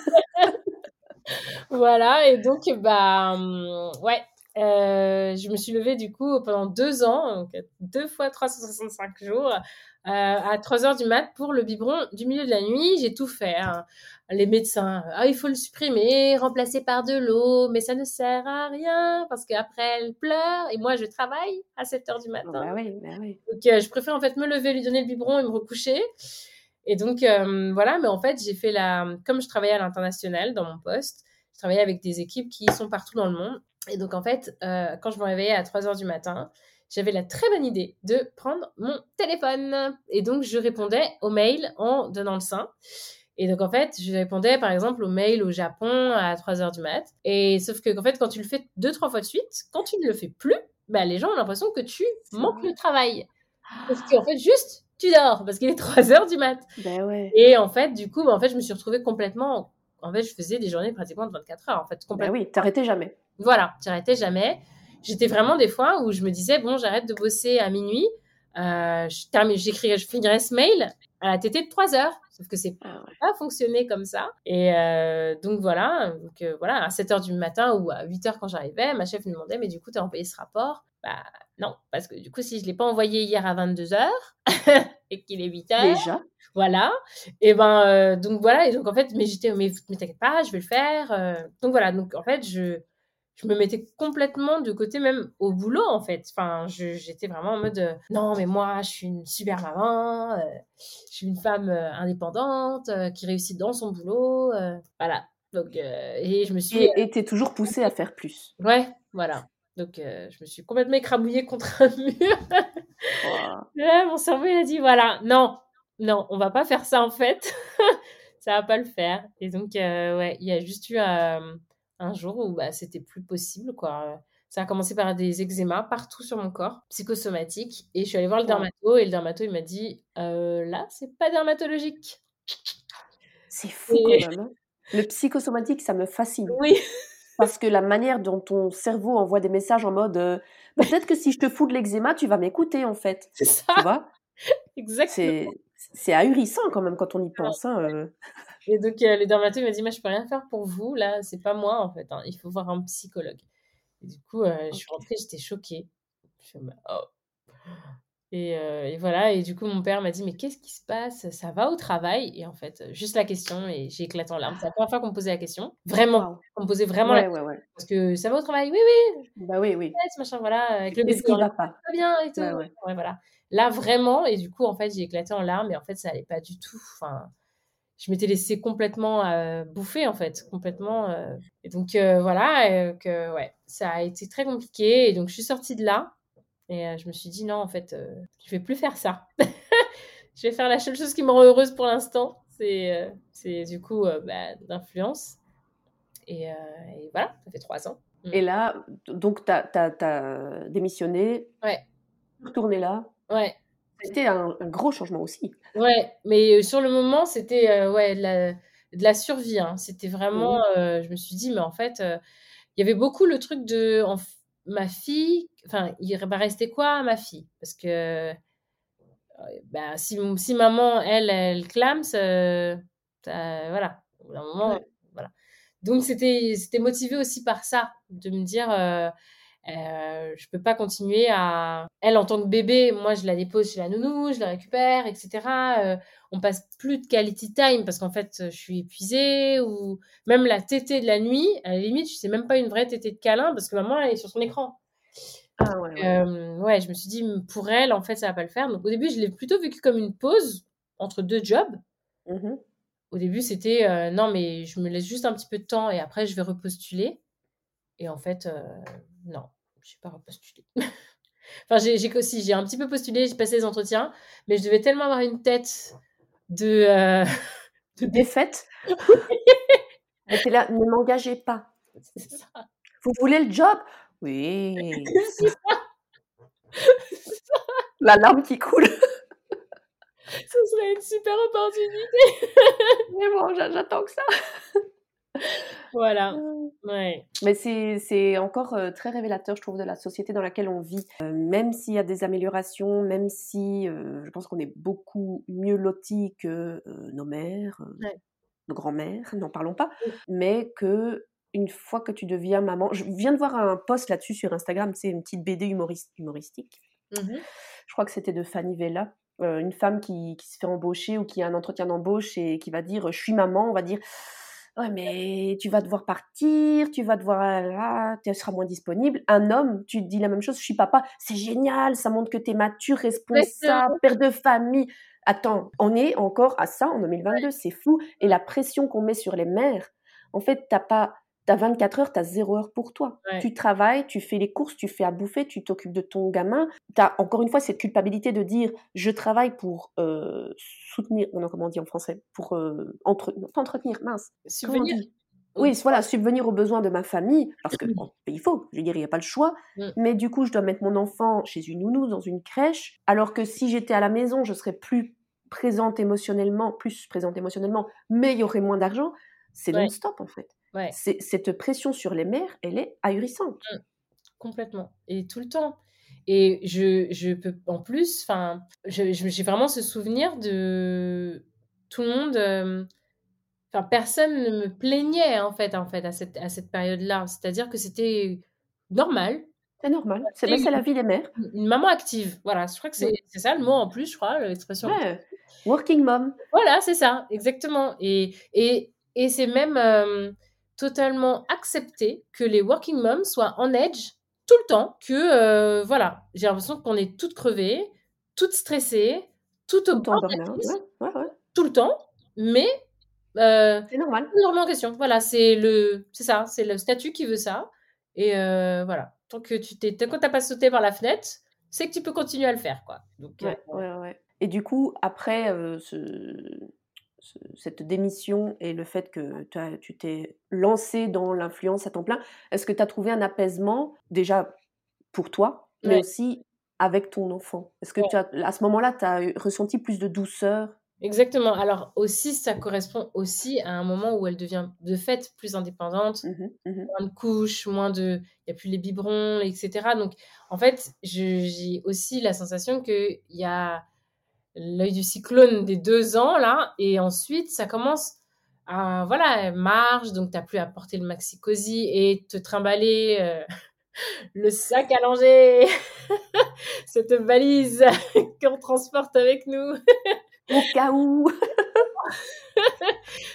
Voilà. Et donc, bah, hum, ouais. euh, je me suis levée du coup pendant deux ans, donc deux fois 365 jours, euh, à 3 heures du mat pour le biberon du milieu de la nuit. J'ai tout fait. hein. Les médecins, ah, il faut le supprimer, remplacer par de l'eau, mais ça ne sert à rien parce qu'après elle pleure et moi je travaille à 7 heures du matin. Bah oui, bah oui. Donc, euh, je préfère en fait me lever, lui donner le biberon et me recoucher. Et donc, euh, voilà, mais en fait, j'ai fait la. Comme je travaillais à l'international dans mon poste, je travaillais avec des équipes qui sont partout dans le monde. Et donc, en fait, euh, quand je me réveillais à 3 heures du matin, j'avais la très bonne idée de prendre mon téléphone. Et donc, je répondais aux mails en donnant le sein. Et donc, en fait, je répondais, par exemple, aux mails au Japon à 3 heures du mat. Et sauf que, en fait, quand tu le fais deux, trois fois de suite, quand tu ne le fais plus, bah, les gens ont l'impression que tu manques le travail. Parce qu'en fait, juste, tu dors parce qu'il est 3 heures du mat. Ben ouais. Et en fait, du coup, bah, en fait, je me suis retrouvée complètement. En fait, je faisais des journées pratiquement de 24 heures. En fait, Ben complètement. oui, t'arrêtais jamais. Voilà, j'arrêtais jamais. J'étais vraiment des fois où je me disais, bon, j'arrête de bosser à minuit. Euh, je termine, je finirais ce mail à la TT de 3 heures. Sauf que c'est Ah ouais. pas fonctionné comme ça. Et euh, donc voilà, donc, euh, voilà, à 7 heures du matin ou à 8 heures quand j'arrivais, ma chef me demandait, mais du coup, tu as envoyé ce rapport? Bah non, parce que du coup, si je l'ai pas envoyé hier à 22 heures et qu'il est 8 heures, Déjà. voilà. Et ben euh, donc voilà et donc en fait mais j'étais mais, mais t'inquiète pas, je vais le faire. euh. Donc voilà, donc en fait je je me mettais complètement de côté même au boulot en fait. Enfin, je- j'étais vraiment en mode euh, non mais moi je suis une super maman, je suis une femme indépendante qui réussit dans son boulot, voilà. Donc et je me suis Et t'es toujours poussé à faire plus. ouais, voilà. Donc euh, je me suis complètement écrabouillée contre un mur. Wow. Là, mon cerveau, il a dit, voilà, non, non, on va pas faire ça, en fait. ça va pas le faire. Et donc, euh, ouais, il y a juste eu euh, un jour où bah, c'était plus possible, quoi. Ça a commencé par des eczémas partout sur mon corps, psychosomatiques. Et je suis allée voir le dermato, et le dermato, il m'a dit, là, c'est pas dermatologique. C'est fou Et- quand même. hein. Le psychosomatique, ça me fascine. Oui, Parce que la manière dont ton cerveau envoie des messages en mode euh, peut-être que si je te fous de l'eczéma, tu vas m'écouter en fait. c'est ça, Tu vois? Exactement. C'est ahurissant quand même quand on y pense. hein, euh. Et donc, euh, le dermato, il m'a dit, moi, je peux rien faire pour vous, là, c'est pas moi, en fait, hein, il faut voir un psychologue. Et du coup, je suis rentrée, j'étais choquée. Je mode, oh. Et, euh, et voilà, et du coup, mon père m'a dit, mais qu'est-ce qui se passe? Ça va au travail? Et en fait, euh, juste la question, et j'ai éclaté en larmes. C'est la première fois qu'on me posait la question. Vraiment, Waouh. qu'on me posait vraiment la ouais, ouais. Parce que ça va au travail? Oui, oui, Bah oui, oui. machin, voilà, avec le bébé va pas? bien et tout. Ouais, voilà. Là, vraiment, et du coup, en fait, j'ai éclaté en larmes, et en fait, ça allait pas du tout. Enfin, je m'étais laissée complètement euh, bouffer, en fait, complètement. euh. Et donc, euh, voilà, euh, que, ouais, ça a été très compliqué, et donc, je suis sortie de là, et euh, je me suis dit, non, en fait, euh, je vais plus faire ça. je vais faire la seule chose qui me rend heureuse pour l'instant, c'est, euh, c'est du coup, bah, d'influence. Et, et voilà, ça fait trois ans. Mm. Et là, donc, tu as, démissionné, Ouais, retourné là. ouais, C'était un, un gros changement aussi. ouais. Mais sur le moment, c'était euh, ouais, de la, de la survie. hein. C'était vraiment, euh, je me suis dit, mais en fait, euh, il y avait beaucoup le truc de en ma fille, enfin, il va rester quoi à ma fille? Parce que euh, bah, si, si maman, elle, elle clame, ça- voilà, au bout d'un moment, Ouais. voilà. Donc, c'était c'était motivé aussi par ça, de me dire, euh, euh, je peux pas continuer à... Elle, en tant que bébé, moi, je la dépose chez la nounou, je la récupère, etc. Euh, on passe plus de quality time parce qu'en fait, je suis épuisée ou même la tétée de la nuit, à la limite, je sais même pas une vraie tétée de câlin parce que maman, elle est sur son écran. Ah ouais, ouais. Euh, ouais, je me suis dit, pour elle, en fait, ça va pas le faire. Donc, au début, je l'ai plutôt vécu comme une pause entre deux jobs. Mhm. Au début, c'était euh, non, mais je me laisse juste un petit peu de temps et après, je vais repostuler. Et en fait, euh, non, je n'ai pas repostulé. enfin, j'ai, aussi, j'ai un petit peu postulé, j'ai passé les entretiens, mais je devais tellement avoir une tête de. euh, de Défaite. Là, ne m'engagez pas. Ça. Vous voulez le job? Oui. C'est ça. La larme qui coule. Ce serait une super opportunité. Mais bon, j'a- j'attends que ça. Voilà. Ouais. Mais c'est encore euh, très révélateur, je trouve, de la société dans laquelle on vit. Euh, même s'il y a des améliorations, même si euh, je pense qu'on est beaucoup mieux lotis que nos mères, Ouais. nos grands-mères, n'en parlons pas, mais que une fois que tu deviens maman, je viens de voir un post là-dessus sur Instagram, c'est une petite BD humoriste, humoristique. Mhm. Je crois que c'était de Fanny Vella, une femme qui, qui se fait embaucher ou qui a un entretien d'embauche et qui va dire je suis maman, on va dire ouais mais tu vas devoir partir, tu vas devoir là, tu seras moins disponible. Un homme, tu te dis la même chose, je suis papa, c'est génial, ça montre que tu es mature, responsable, père de famille. Attends, on est encore à ça en 2022, c'est fou. Et la pression qu'on met sur les mères, en fait, t'as pas T'as 24 heures, t'as 0 heure pour toi. Ouais. Tu travailles, tu fais les courses, tu fais à bouffer, tu t'occupes de ton gamin. T'as encore une fois cette culpabilité de dire je travaille pour euh, soutenir, non, comment on dit en français, pour euh, entre, entretenir, mince. Subvenir. Oui, voilà, subvenir aux besoins de ma famille, parce que bon, il faut, je veux dire, il n'y a pas le choix. Mm. Mais du coup, je dois mettre mon enfant chez une nounou, dans une crèche, alors que si j'étais à la maison, je serais plus présente émotionnellement, plus présente émotionnellement, mais il y aurait moins d'argent. C'est Ouais. non-stop en fait. Ouais. Cette pression sur les mères, elle est ahurissante. Complètement. Et tout le temps. Et je, je peux, en plus, enfin, j'ai vraiment ce souvenir de tout le monde. euh, Enfin, personne ne me plaignait, en fait, en fait, à cette, à cette période-là. C'est-à-dire que c'était normal. C'est normal. C'est la vie des mères. Une maman active. Voilà, je crois que c'est c'est ça le mot en plus, je crois, l'expression. Ouais. Working mom. Voilà, c'est ça, exactement. Et, et, et c'est même euh, totalement accepté que les working moms soient en edge tout le temps, que euh, voilà, j'ai l'impression qu'on est toutes crevées, toutes stressées, toutes au Tout Ouais, ouais, ouais. tout le temps, mais euh, C'est normal. en question. Voilà, c'est le, c'est ça, c'est le statut qui veut ça. Et euh, voilà, tant que tu t'es, tant que t'as pas sauté par la fenêtre, c'est que tu peux continuer à le faire, quoi. Donc, euh, Ouais, ouais, ouais. Et du coup, après ce- cette démission et le fait que tu as- tu t'es lancé dans l'influence à temps plein, est-ce que tu as trouvé un apaisement déjà pour toi, mais aussi avec ton enfant? Est-ce que tu as, à ce moment-là, tu as ressenti plus de douceur? Exactement. Alors aussi, ça correspond aussi à un moment où elle devient de fait plus indépendante, Mhm, mhm. moins de couches, moins de, il n'y a plus les biberons, etc. Donc en fait, j'ai aussi la sensation qu'il y a l'œil du cyclone des deux ans là, et ensuite ça commence à, voilà, elle marche, donc tu n'as plus à porter le maxi cosy et te trimballer euh, le sac à langer, cette valise qu'on transporte avec nous. Au cas où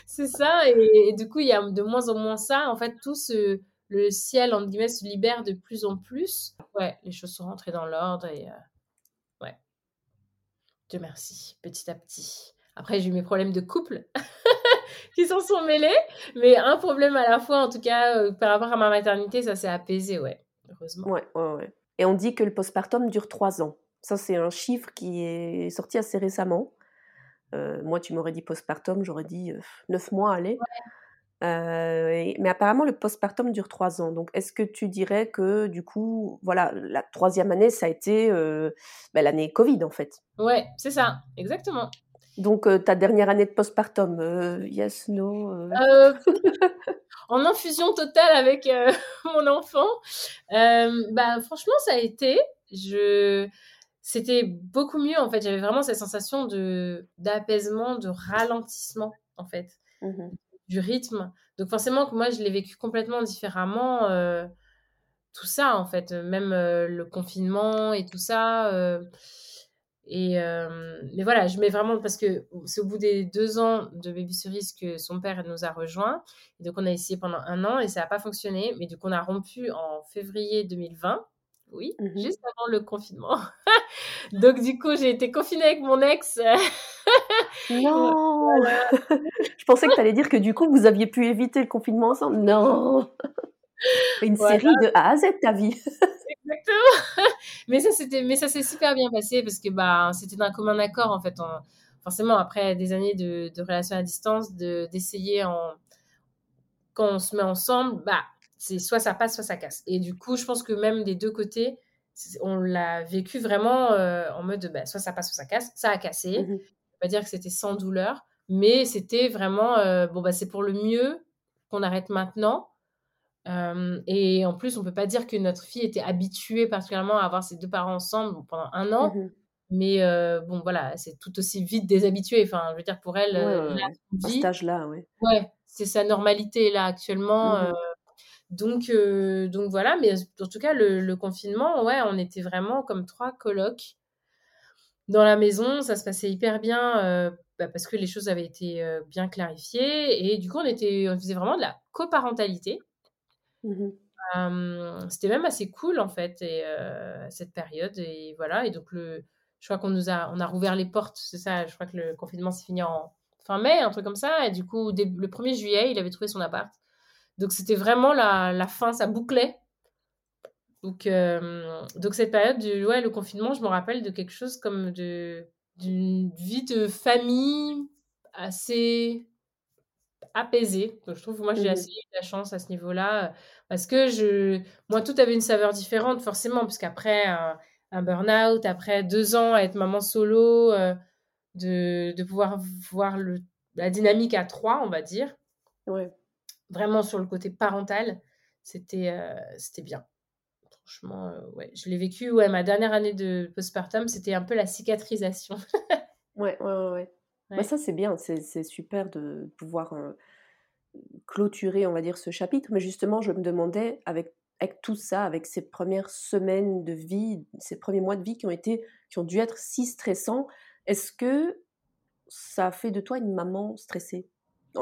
C'est ça, et, et du coup, il y a de moins en moins ça. En fait, tout ce, le ciel, entre guillemets, se libère de plus en plus. Ouais, les choses sont rentrées dans l'ordre et euh. Dieu merci, petit à petit. Après, j'ai eu mes problèmes de couple qui s'en sont mêlés, mais un problème à la fois, en tout cas, euh, par rapport à ma maternité, ça s'est apaisé, ouais, heureusement. Ouais, ouais, ouais. Et on dit que le postpartum dure trois ans. Ça, c'est un chiffre qui est sorti assez récemment. Euh, moi, tu m'aurais dit postpartum, j'aurais dit euh, neuf mois, allez. Euh, mais apparemment, le postpartum dure trois ans. Donc, est-ce que tu dirais que, du coup, voilà, la troisième année, ça a été euh, ben, l'année Covid, en fait? Ouais, c'est ça, exactement. Donc, ta dernière année de postpartum, yes, no En infusion totale avec mon enfant. bah, franchement, ça a été. Je c'était beaucoup mieux en fait. J'avais vraiment cette sensation de d'apaisement, de ralentissement en fait, mmh du rythme. Donc forcément que moi je l'ai vécu complètement différemment. Euh, tout ça en fait, même euh, le confinement et tout ça. Euh, et mais voilà, je mets vraiment parce que c'est au bout des deux ans de Baby Cerise que son père nous a rejoints. Et donc on a essayé pendant un an et ça n'a pas fonctionné. Mais du coup on a rompu en février 2020. Oui, mmh juste avant le confinement. Donc, du coup, j'ai été confinée avec mon ex. non Je pensais que tu allais dire que du coup, vous aviez pu éviter le confinement ensemble. Non Une série de A à Z, ta vie. Exactement Mais ça, c'était, mais ça s'est super bien passé parce que bah, c'était d'un commun accord, en fait. forcément, après des années de, de relation à distance, de, d'essayer en... quand on se met ensemble, bah, c'est soit ça passe, soit ça casse. Et du coup, je pense que même des deux côtés, on l'a vécu vraiment euh, en mode bah, soit ça passe, soit ça casse. Ça a cassé. Mmh on va dire que c'était sans douleur, mais c'était vraiment euh, bon bah c'est pour le mieux qu'on arrête maintenant. Euh, et en plus, on peut pas dire que notre fille était habituée particulièrement à avoir ses deux parents ensemble pendant un an. Mmh mais bon, voilà, c'est tout aussi vite déshabitué. Enfin, je veux dire, pour elle, cet âge-là. Ouais, c'est sa normalité là actuellement. Mmh donc, euh, donc voilà, mais en tout cas, le, confinement, ouais, on était vraiment comme trois colocs dans la maison. Ça se passait hyper bien euh, bah, parce que les choses avaient été euh, bien clarifiées. Et du coup, on, était, on faisait vraiment de la coparentalité. Mmh c'était même assez cool, en fait, et, cette période. Et voilà, et donc, le, je crois qu'on nous a, on a rouvert les portes, c'est ça, je crois que le confinement s'est fini en fin mai, un truc comme ça. Et du coup, le 1er juillet, il avait trouvé son appart. Donc c'était vraiment la, la, fin, ça bouclait. Donc, euh, donc cette période du ouais, le confinement, je me rappelle de quelque chose comme de d'une vie de famille assez apaisée. Donc je trouve que moi j'ai mmh assez eu de la chance à ce niveau-là parce que je moi tout avait une saveur différente forcément parce qu'après un, un burn-out, après deux ans à être maman solo, euh, de, de pouvoir voir le, la dynamique à trois, on va dire. Ouais vraiment sur le côté parental, c'était euh, c'était bien. Franchement, euh, ouais, je l'ai vécu. Ouais, ma dernière année de postpartum, c'était un peu la cicatrisation. ouais, ouais, ouais. Bah, ça, c'est bien. C'est super de pouvoir euh, clôturer, on va dire, ce chapitre. Mais justement, je me demandais, avec, avec tout ça, avec ces premières semaines de vie, ces premiers mois de vie qui ont, été, qui ont dû être si stressants, est-ce que ça a fait de toi une maman stressée?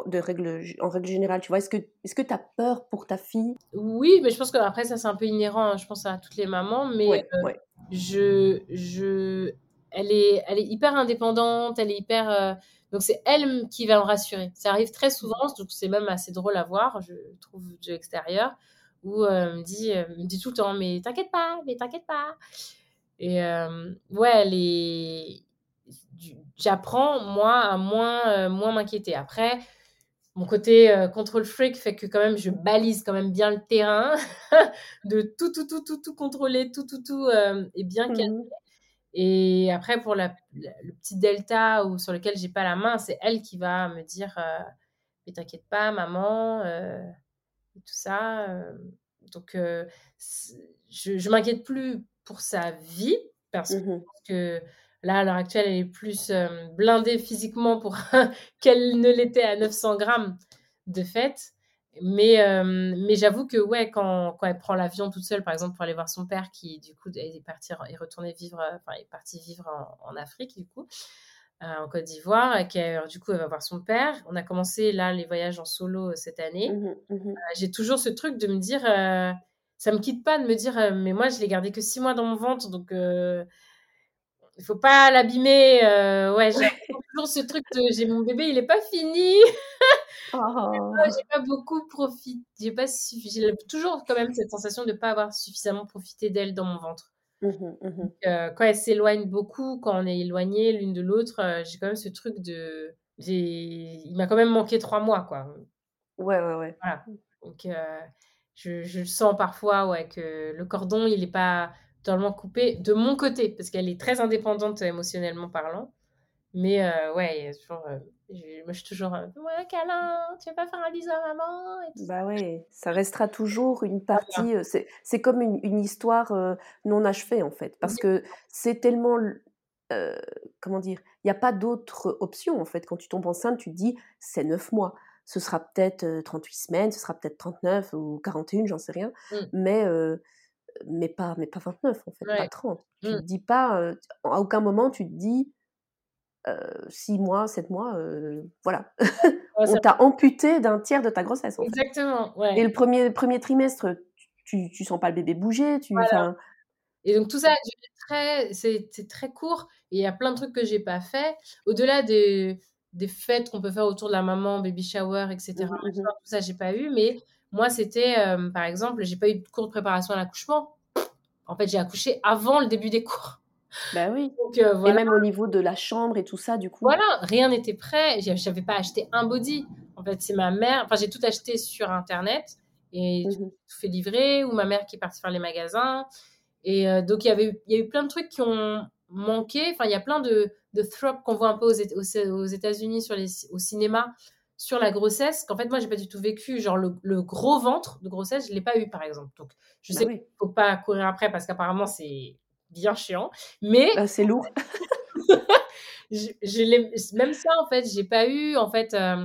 De règle, en règle générale, tu vois Est-ce que tu as peur pour ta fille? Oui, mais je pense qu'après, ça, c'est un peu inhérent, hein, je pense, à toutes les mamans. Mais euh, Je, je, elle, est, elle est hyper indépendante, elle est hyper... Euh, donc, c'est elle qui va me rassurer. Ça arrive très souvent, donc c'est même assez drôle à voir, je trouve, de l'extérieur, où euh, elle me, dit, me dit tout le temps, mais t'inquiète pas, mais t'inquiète pas. Et ouais, elle est... J'apprends, moi, à moins, moins m'inquiéter. Après, mon côté euh, contrôle freak fait que quand même je balise quand même bien le terrain de tout tout tout tout tout contrôler tout tout tout euh, et bien mmh calmer et après pour la, le petit delta ou sur lequel j'ai pas la main c'est elle qui va me dire euh, mais t'inquiète pas maman et tout ça donc je, je m'inquiète plus pour sa vie parce mmh que Là, à l'heure actuelle, elle est plus euh, blindée physiquement pour qu'elle ne l'était à 900 grammes de fait. Mais, euh, mais j'avoue que ouais, quand, quand elle prend l'avion toute seule, par exemple, pour aller voir son père, qui du coup est, parti, est retourné vivre, euh, enfin, est parti vivre en, Afrique, du coup, en Côte d'Ivoire, et du coup, elle va voir son père. On a commencé là les voyages en solo cette année. Mmh mmh j'ai toujours ce truc de me dire, ça me quitte pas de me dire, mais moi, je l'ai gardé que six mois dans mon ventre, donc il faut pas l'abîmer. Euh, ouais, j'ai toujours ce truc de j'ai mon bébé, il est pas fini. Oh. j'ai pas beaucoup profité. J'ai pas j'ai toujours quand même cette sensation de pas avoir suffisamment profité d'elle dans mon ventre. Mmh mmh euh, quand elle s'éloigne beaucoup, quand on est éloigné l'une de l'autre, euh, j'ai quand même ce truc de il m'a quand même manqué trois mois quoi. Ouais, ouais, ouais. Voilà. Donc, je, je sens parfois ouais, que le cordon, il n'est pas totalement coupé de mon côté, parce qu'elle est très indépendante émotionnellement parlant. Mais euh, ouais, toujours, euh, je, moi, je suis toujours, euh, ouais, câlin, tu veux pas faire un bisou à maman et tout Bah ouais, ça restera toujours une partie. euh, C'est, c'est comme une, une histoire euh, non achevée en fait, parce que c'est tellement, euh, comment dire, il n'y a pas d'autre option en fait. Quand tu tombes enceinte, tu te dis c'est 9 mois. Ce sera peut-être euh, 38 semaines, ce sera peut-être 39 ou 41, j'en sais rien, Mm. mais, euh, mais, pas, mais pas 29 en fait, pas Ouais. 30. Tu Mm. te dis pas, euh, à aucun moment tu te dis 6 mois, 7 mois, euh, voilà. Ouais, On t'a amputé d'un tiers de ta grossesse en fait. Exactement, ouais. Et le premier, premier trimestre, tu, tu sens pas le bébé bouger, tu, Voilà. Et donc tout ça c'est très court. Et il y a plein de trucs que j'ai pas fait. Au-delà des, des fêtes qu'on peut faire autour de la maman, baby shower, etc. Machin, mhm. tout ça, j'ai pas eu. Mais moi, c'était, euh, par exemple, j'ai pas eu de cours de préparation à l'accouchement. En fait, j'ai accouché avant le début des cours. bah oui. Donc euh, Et même au niveau de la chambre et tout ça, du coup. voilà, rien n'était prêt. J'avais pas acheté un body. En fait, c'est ma mère. Enfin, j'ai tout acheté sur internet et Mhm. tout fait livrer ou ma mère qui est partie faire les magasins. Et euh, donc, il y avait y a eu plein de trucs qui ont manqué. Enfin, il y a plein de, de qu'on voit un peu aux, aux États-Unis sur les, au cinéma sur la grossesse, qu'en fait, moi, j'ai pas du tout vécu. Genre, le, le gros ventre de grossesse, je l'ai pas eu, par exemple. Donc, je Bah sais oui. qu'il faut pas courir après parce qu'apparemment, c'est bien chiant. Mais Bah, c'est lourd. je, je même ça, en fait, j'ai pas eu. En fait, euh,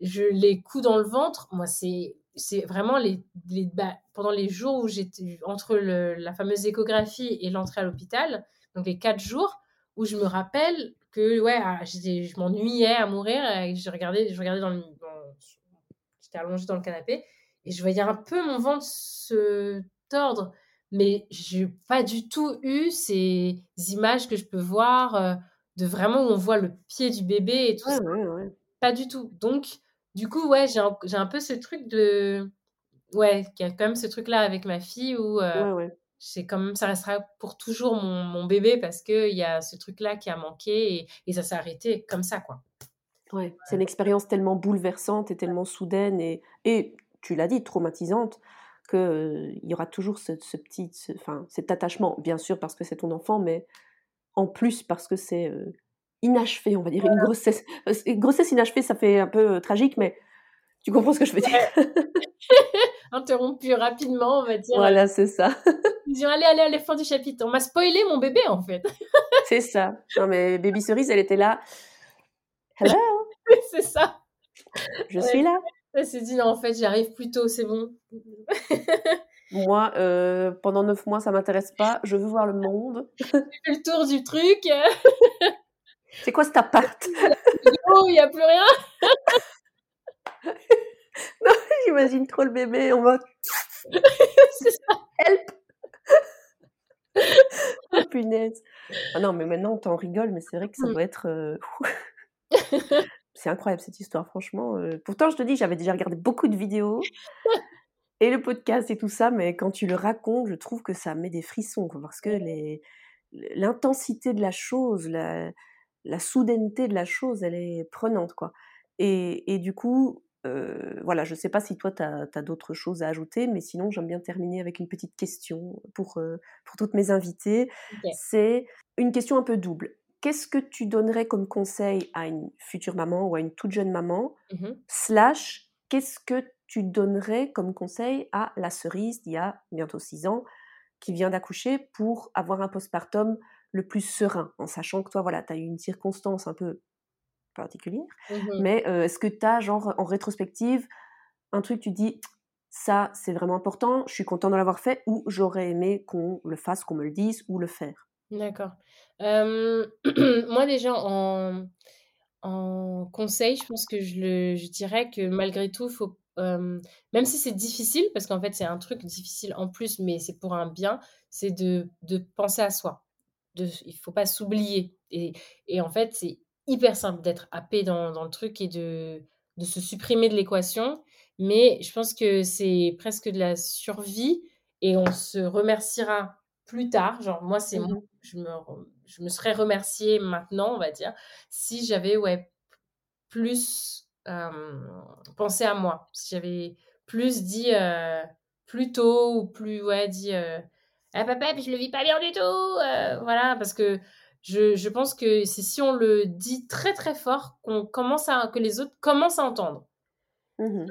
je les coups dans le ventre. Moi, c'est c'est vraiment les, les bah, pendant les jours où j'étais entre le, la fameuse échographie et l'entrée à l'hôpital, donc les quatre jours où je me rappelle que ouais, ah, je m'ennuyais à mourir et je regardais, je regardais dans le, dans- j'étais allongée dans le canapé et je voyais un peu mon ventre se tordre, mais j'ai pas du tout eu ces images que je peux voir euh, de vraiment où on voit le pied du bébé et tout Ouais, ça. ouais, ouais. Pas du tout. Donc, du coup, ouais, j'ai un, un peu ce truc de. Ouais, qu'il y a quand même ce truc-là avec ma fille où euh. C'est quand même, ça restera pour toujours mon, mon bébé parce qu'il y a ce truc-là qui a manqué et, et ça s'est arrêté comme ça, quoi. Ouais, c'est une expérience tellement bouleversante et tellement soudaine et, et tu l'as dit, traumatisante, qu'il euh, y aura toujours ce, ce petit, ce- enfin, cet attachement, bien sûr parce que c'est ton enfant, mais en plus parce que c'est euh, inachevé, on va dire, une grossesse. euh, Une grossesse inachevée, ça fait un peu euh, tragique, mais tu comprends ce que je veux dire Interrompu rapidement, on va dire. Voilà, c'est ça. Ils disent allez, allez, allez, fin du chapitre. On m'a spoilé mon bébé, en fait. C'est ça. Non, mais Baby Cerise, elle était là. Hello, c'est ça. je Ouais. suis là. Elle s'est dit non, en fait, j'arrive plus tôt, c'est bon. Moi, euh, pendant neuf mois, ça m'intéresse pas. Je veux voir le monde. J'ai fait le tour du truc. C'est quoi cet appart? Il n'y a plus rien. J'imagine trop le bébé en mode C'est ça. help. oh, punaise. Ah non, mais maintenant, t'en rigoles, mais c'est vrai que ça Mm. doit être. euh, c'est incroyable cette histoire, franchement. euh. Pourtant, je te dis, j'avais déjà regardé beaucoup de vidéos et le podcast et tout ça, mais quand tu le racontes, je trouve que ça met des frissons, quoi, parce que les l'intensité de la chose, la, la soudaineté de la chose, elle est prenante, quoi. Et, et du coup, euh, voilà, je sais pas si toi, tu as, d'autres choses à ajouter, mais sinon, j'aime bien terminer avec une petite question pour, euh, pour toutes mes invitées. C'est une question un peu double. Qu'est-ce que tu donnerais comme conseil à une future maman ou à une toute jeune maman? Mhm. Slash, qu'est-ce que tu donnerais comme conseil à la cerise d'il y a bientôt six ans qui vient d'accoucher pour avoir un postpartum le plus serein, en sachant que toi, voilà, tu as eu une circonstance un peu particulière, Mhm. mais euh, est-ce que tu as, genre, en rétrospective, un truc, tu dis, ça, c'est vraiment important, je suis content de l'avoir fait, ou j'aurais aimé qu'on le fasse, qu'on me le dise, ou le faire? D'accord. Euh, moi, déjà, en, en conseil, je pense que je, le, je dirais que malgré tout, faut, euh, même si c'est difficile, parce qu'en fait, c'est un truc difficile en plus, mais c'est pour un bien, c'est de, de penser à soi. De, il faut pas s'oublier. Et, et en fait, c'est hyper simple d'être happé dans, dans le truc et de, de se supprimer de l'équation. Mais je pense que c'est presque de la survie et on se remerciera plus tard. Genre, moi, c'est moi, Mhm. je me, je me serais remerciée maintenant, on va dire, si j'avais ouais, plus pensé à moi. Si j'avais plus dit plus tôt ou plus, ouais, dit ah papa, je le vis pas bien du tout. voilà, parce que je, je pense que c'est si on le dit très très fort qu'on commence à que les autres commencent à entendre. Mmh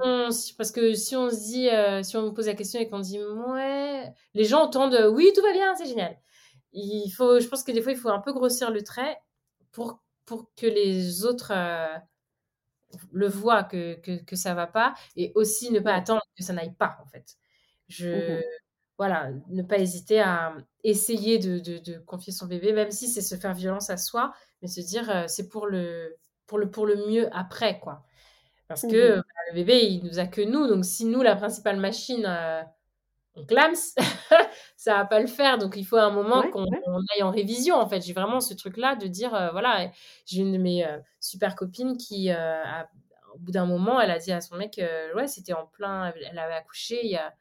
parce que si on se dit, si on me pose la question et qu'on dit ouais, les gens entendent oui, tout va bien, c'est génial. Il faut, je pense que des fois, il faut un peu grossir le trait pour, pour que les autres le voient que, que, que ça va pas et aussi ne pas attendre que ça n'aille pas, en fait. Je, mmh voilà, ne pas hésiter à essayer de, de, confier son bébé, même si c'est se faire violence à soi, mais se dire c'est pour le, pour, le, pour le mieux après, quoi. Parce mmh que bah, le bébé, il nous a que nous. Donc, si nous, la principale machine, euh, on clame, ça va pas le faire. Donc, il faut un moment qu'on aille en révision, en fait. J'ai vraiment ce truc-là de dire, euh, voilà, j'ai une de mes euh, super copines qui, au bout d'un moment, elle a dit à son mec, ouais, c'était en plein, elle avait accouché il y a,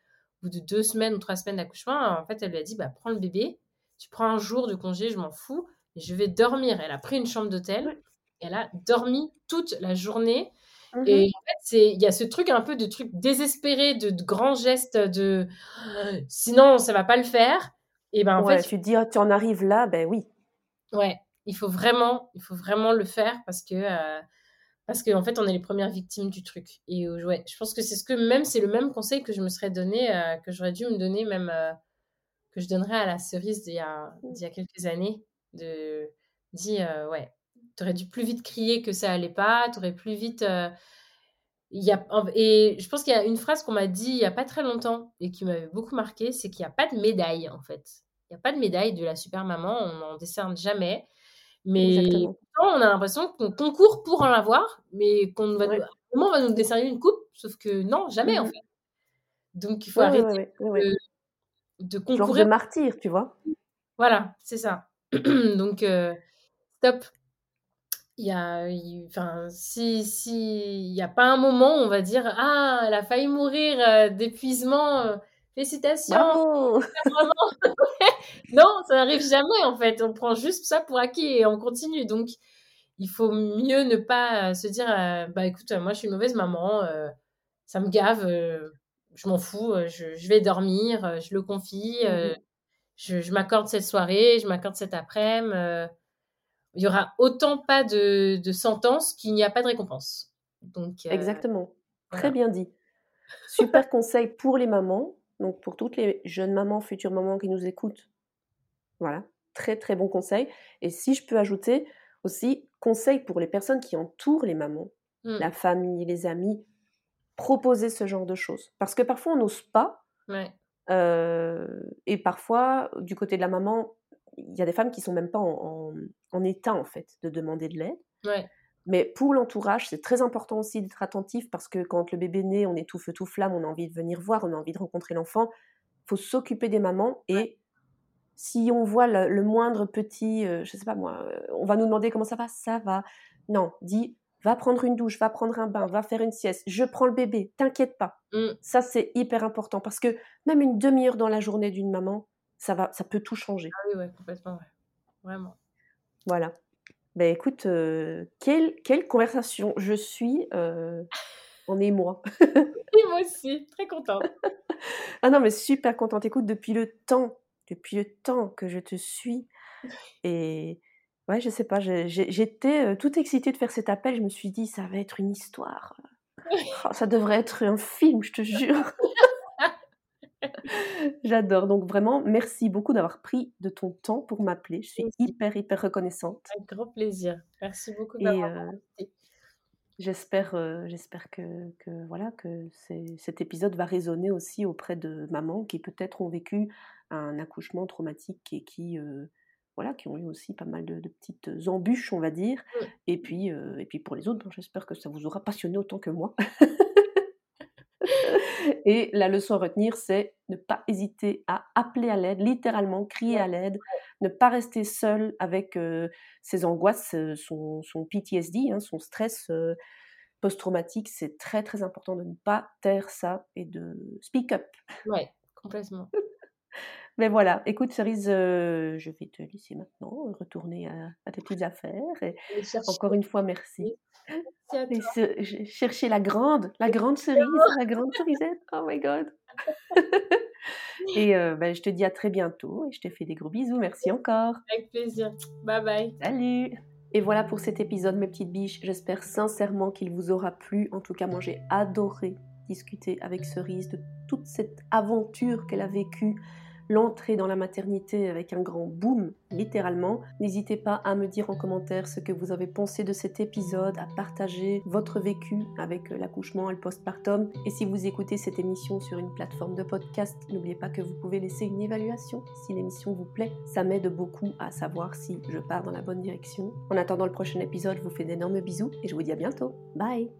bout de deux semaines ou trois semaines d'accouchement. En fait, elle lui a dit, bah, prends le bébé, tu prends un jour de congé, je m'en fous, et je vais dormir. Elle a pris une chambre d'hôtel. Elle a dormi toute la journée. Mmh et en fait, il y a ce truc un peu de truc désespéré, de, grands gestes, de sinon ça va pas le faire. Et ben en fait, tu dis, tu en arrives là, ben oui. Ouais, il faut vraiment, il faut vraiment le faire parce que euh, parce qu'en en fait, on est les premières victimes du truc. Et euh, ouais, je pense que c'est ce que même c'est le même conseil que je me serais donné, euh, que j'aurais dû me donner même que je donnerais à la cerise d'il y a, mmh. y a quelques années, de dire ouais, tu aurais dû plus vite crier que ça allait pas, tu aurais plus vite. Euh, il y a, et je pense qu'il y a une phrase qu'on m'a dit il y a pas très longtemps et qui m'avait beaucoup marqué, c'est qu'il n'y a pas de médaille en fait. Il n'y a pas de médaille de la super maman, on n'en décerne jamais. Mais on a l'impression qu'on concourt pour en avoir, mais qu'on va, nous, on va nous décerner une coupe, sauf que non, jamais en mmh fait. Donc il faut arrêter de, de, concourir. Genre de martyr, tu vois. Voilà, c'est ça. Donc euh, stop, il y a, enfin, si, si, il n'y a pas un moment où on va dire Ah, elle a failli mourir euh, d'épuisement, euh, félicitations. non, ça n'arrive jamais en fait. On prend juste ça pour acquis et on continue. Donc, il faut mieux ne pas se dire Bah écoute, moi je suis une mauvaise maman, euh, ça me gave, je m'en fous, je, vais dormir, je le confie, mmh je, je m'accorde cette soirée, je m'accorde cet après-midi il y aura autant pas de, de sentence qu'il n'y a pas de récompense. Donc, euh, Exactement. Très bien dit. Super conseil pour les mamans, donc pour toutes les jeunes mamans, futures mamans qui nous écoutent. Voilà, très très bon conseil. Et si je peux ajouter aussi, conseil pour les personnes qui entourent les mamans, mmh. la famille, les amis, proposer ce genre de choses. Parce que parfois on n'ose pas. Euh, et parfois, du côté de la maman, il y a des femmes qui sont même pas en, état en fait de demander de l'aide. Mais pour l'entourage, c'est très important aussi d'être attentif parce que quand le bébé naît, on est tout feu tout flamme, on a envie de venir voir, on a envie de rencontrer l'enfant. Il faut s'occuper des mamans et si on voit le, moindre petit, euh, je sais pas moi, euh, on va nous demander comment ça va, ça va. Non, dis, va prendre une douche, va prendre un bain, va faire une sieste, je prends le bébé, t'inquiète pas. Mmh. Ça, c'est hyper important parce que même une demi-heure dans la journée d'une maman, ça, va, ça peut tout changer. Ah oui, ouais, complètement, ouais. Vraiment. Voilà. Ben écoute, euh, quelle, quelle conversation. Je suis euh, en émoi. oui, moi aussi, très contente. ah non, mais super contente. Écoute, depuis le temps, depuis le temps que je te suis, et ouais, je sais pas, j'étais euh, toute excitée de faire cet appel. Je me suis dit, ça va être une histoire. Oh, ça devrait être un film, je te jure. J'adore. Donc vraiment, merci beaucoup d'avoir pris de ton temps pour m'appeler. Je suis hyper, hyper reconnaissante. Avec grand plaisir. Merci beaucoup d'avoir euh, J'espère, euh, j'espère que, que, voilà que cet épisode va résonner aussi auprès de mamans qui peut-être ont vécu un accouchement traumatique et qui euh, voilà qui ont eu aussi pas mal de, petites embûches, on va dire. Et puis et puis pour les autres, j'espère que ça vous aura passionné autant que moi. Et la leçon à retenir, c'est ne pas hésiter à appeler à l'aide, littéralement crier à l'aide, ne pas rester seul avec euh, ses angoisses, euh, son, son PTSD, hein, son stress euh, post-traumatique. C'est très très important de ne pas taire ça et de speak up. Ouais, complètement. Mais voilà, écoute Cerise, euh, je vais te laisser maintenant retourner à, tes petites affaires. Et encore une fois, merci. merci chercher la grande, la grande cerise, la grande cerisette. Oh my god. et euh, ben, je te dis à très bientôt et je te fais des gros bisous. Merci encore. Avec plaisir. Bye bye. Salut. Et voilà pour cet épisode, mes petites biches. J'espère sincèrement qu'il vous aura plu. En tout cas, moi, j'ai adoré discuter avec Cerise de toute cette aventure qu'elle a vécue l'entrée dans la maternité avec un grand boom, littéralement. N'hésitez pas à me dire en commentaire ce que vous avez pensé de cet épisode, à partager votre vécu avec l'accouchement et le postpartum. Et si vous écoutez cette émission sur une plateforme de podcast, n'oubliez pas que vous pouvez laisser une évaluation si l'émission vous plaît. Ça m'aide beaucoup à savoir si je pars dans la bonne direction. En attendant le prochain épisode, je vous fais d'énormes bisous et je vous dis à bientôt. Bye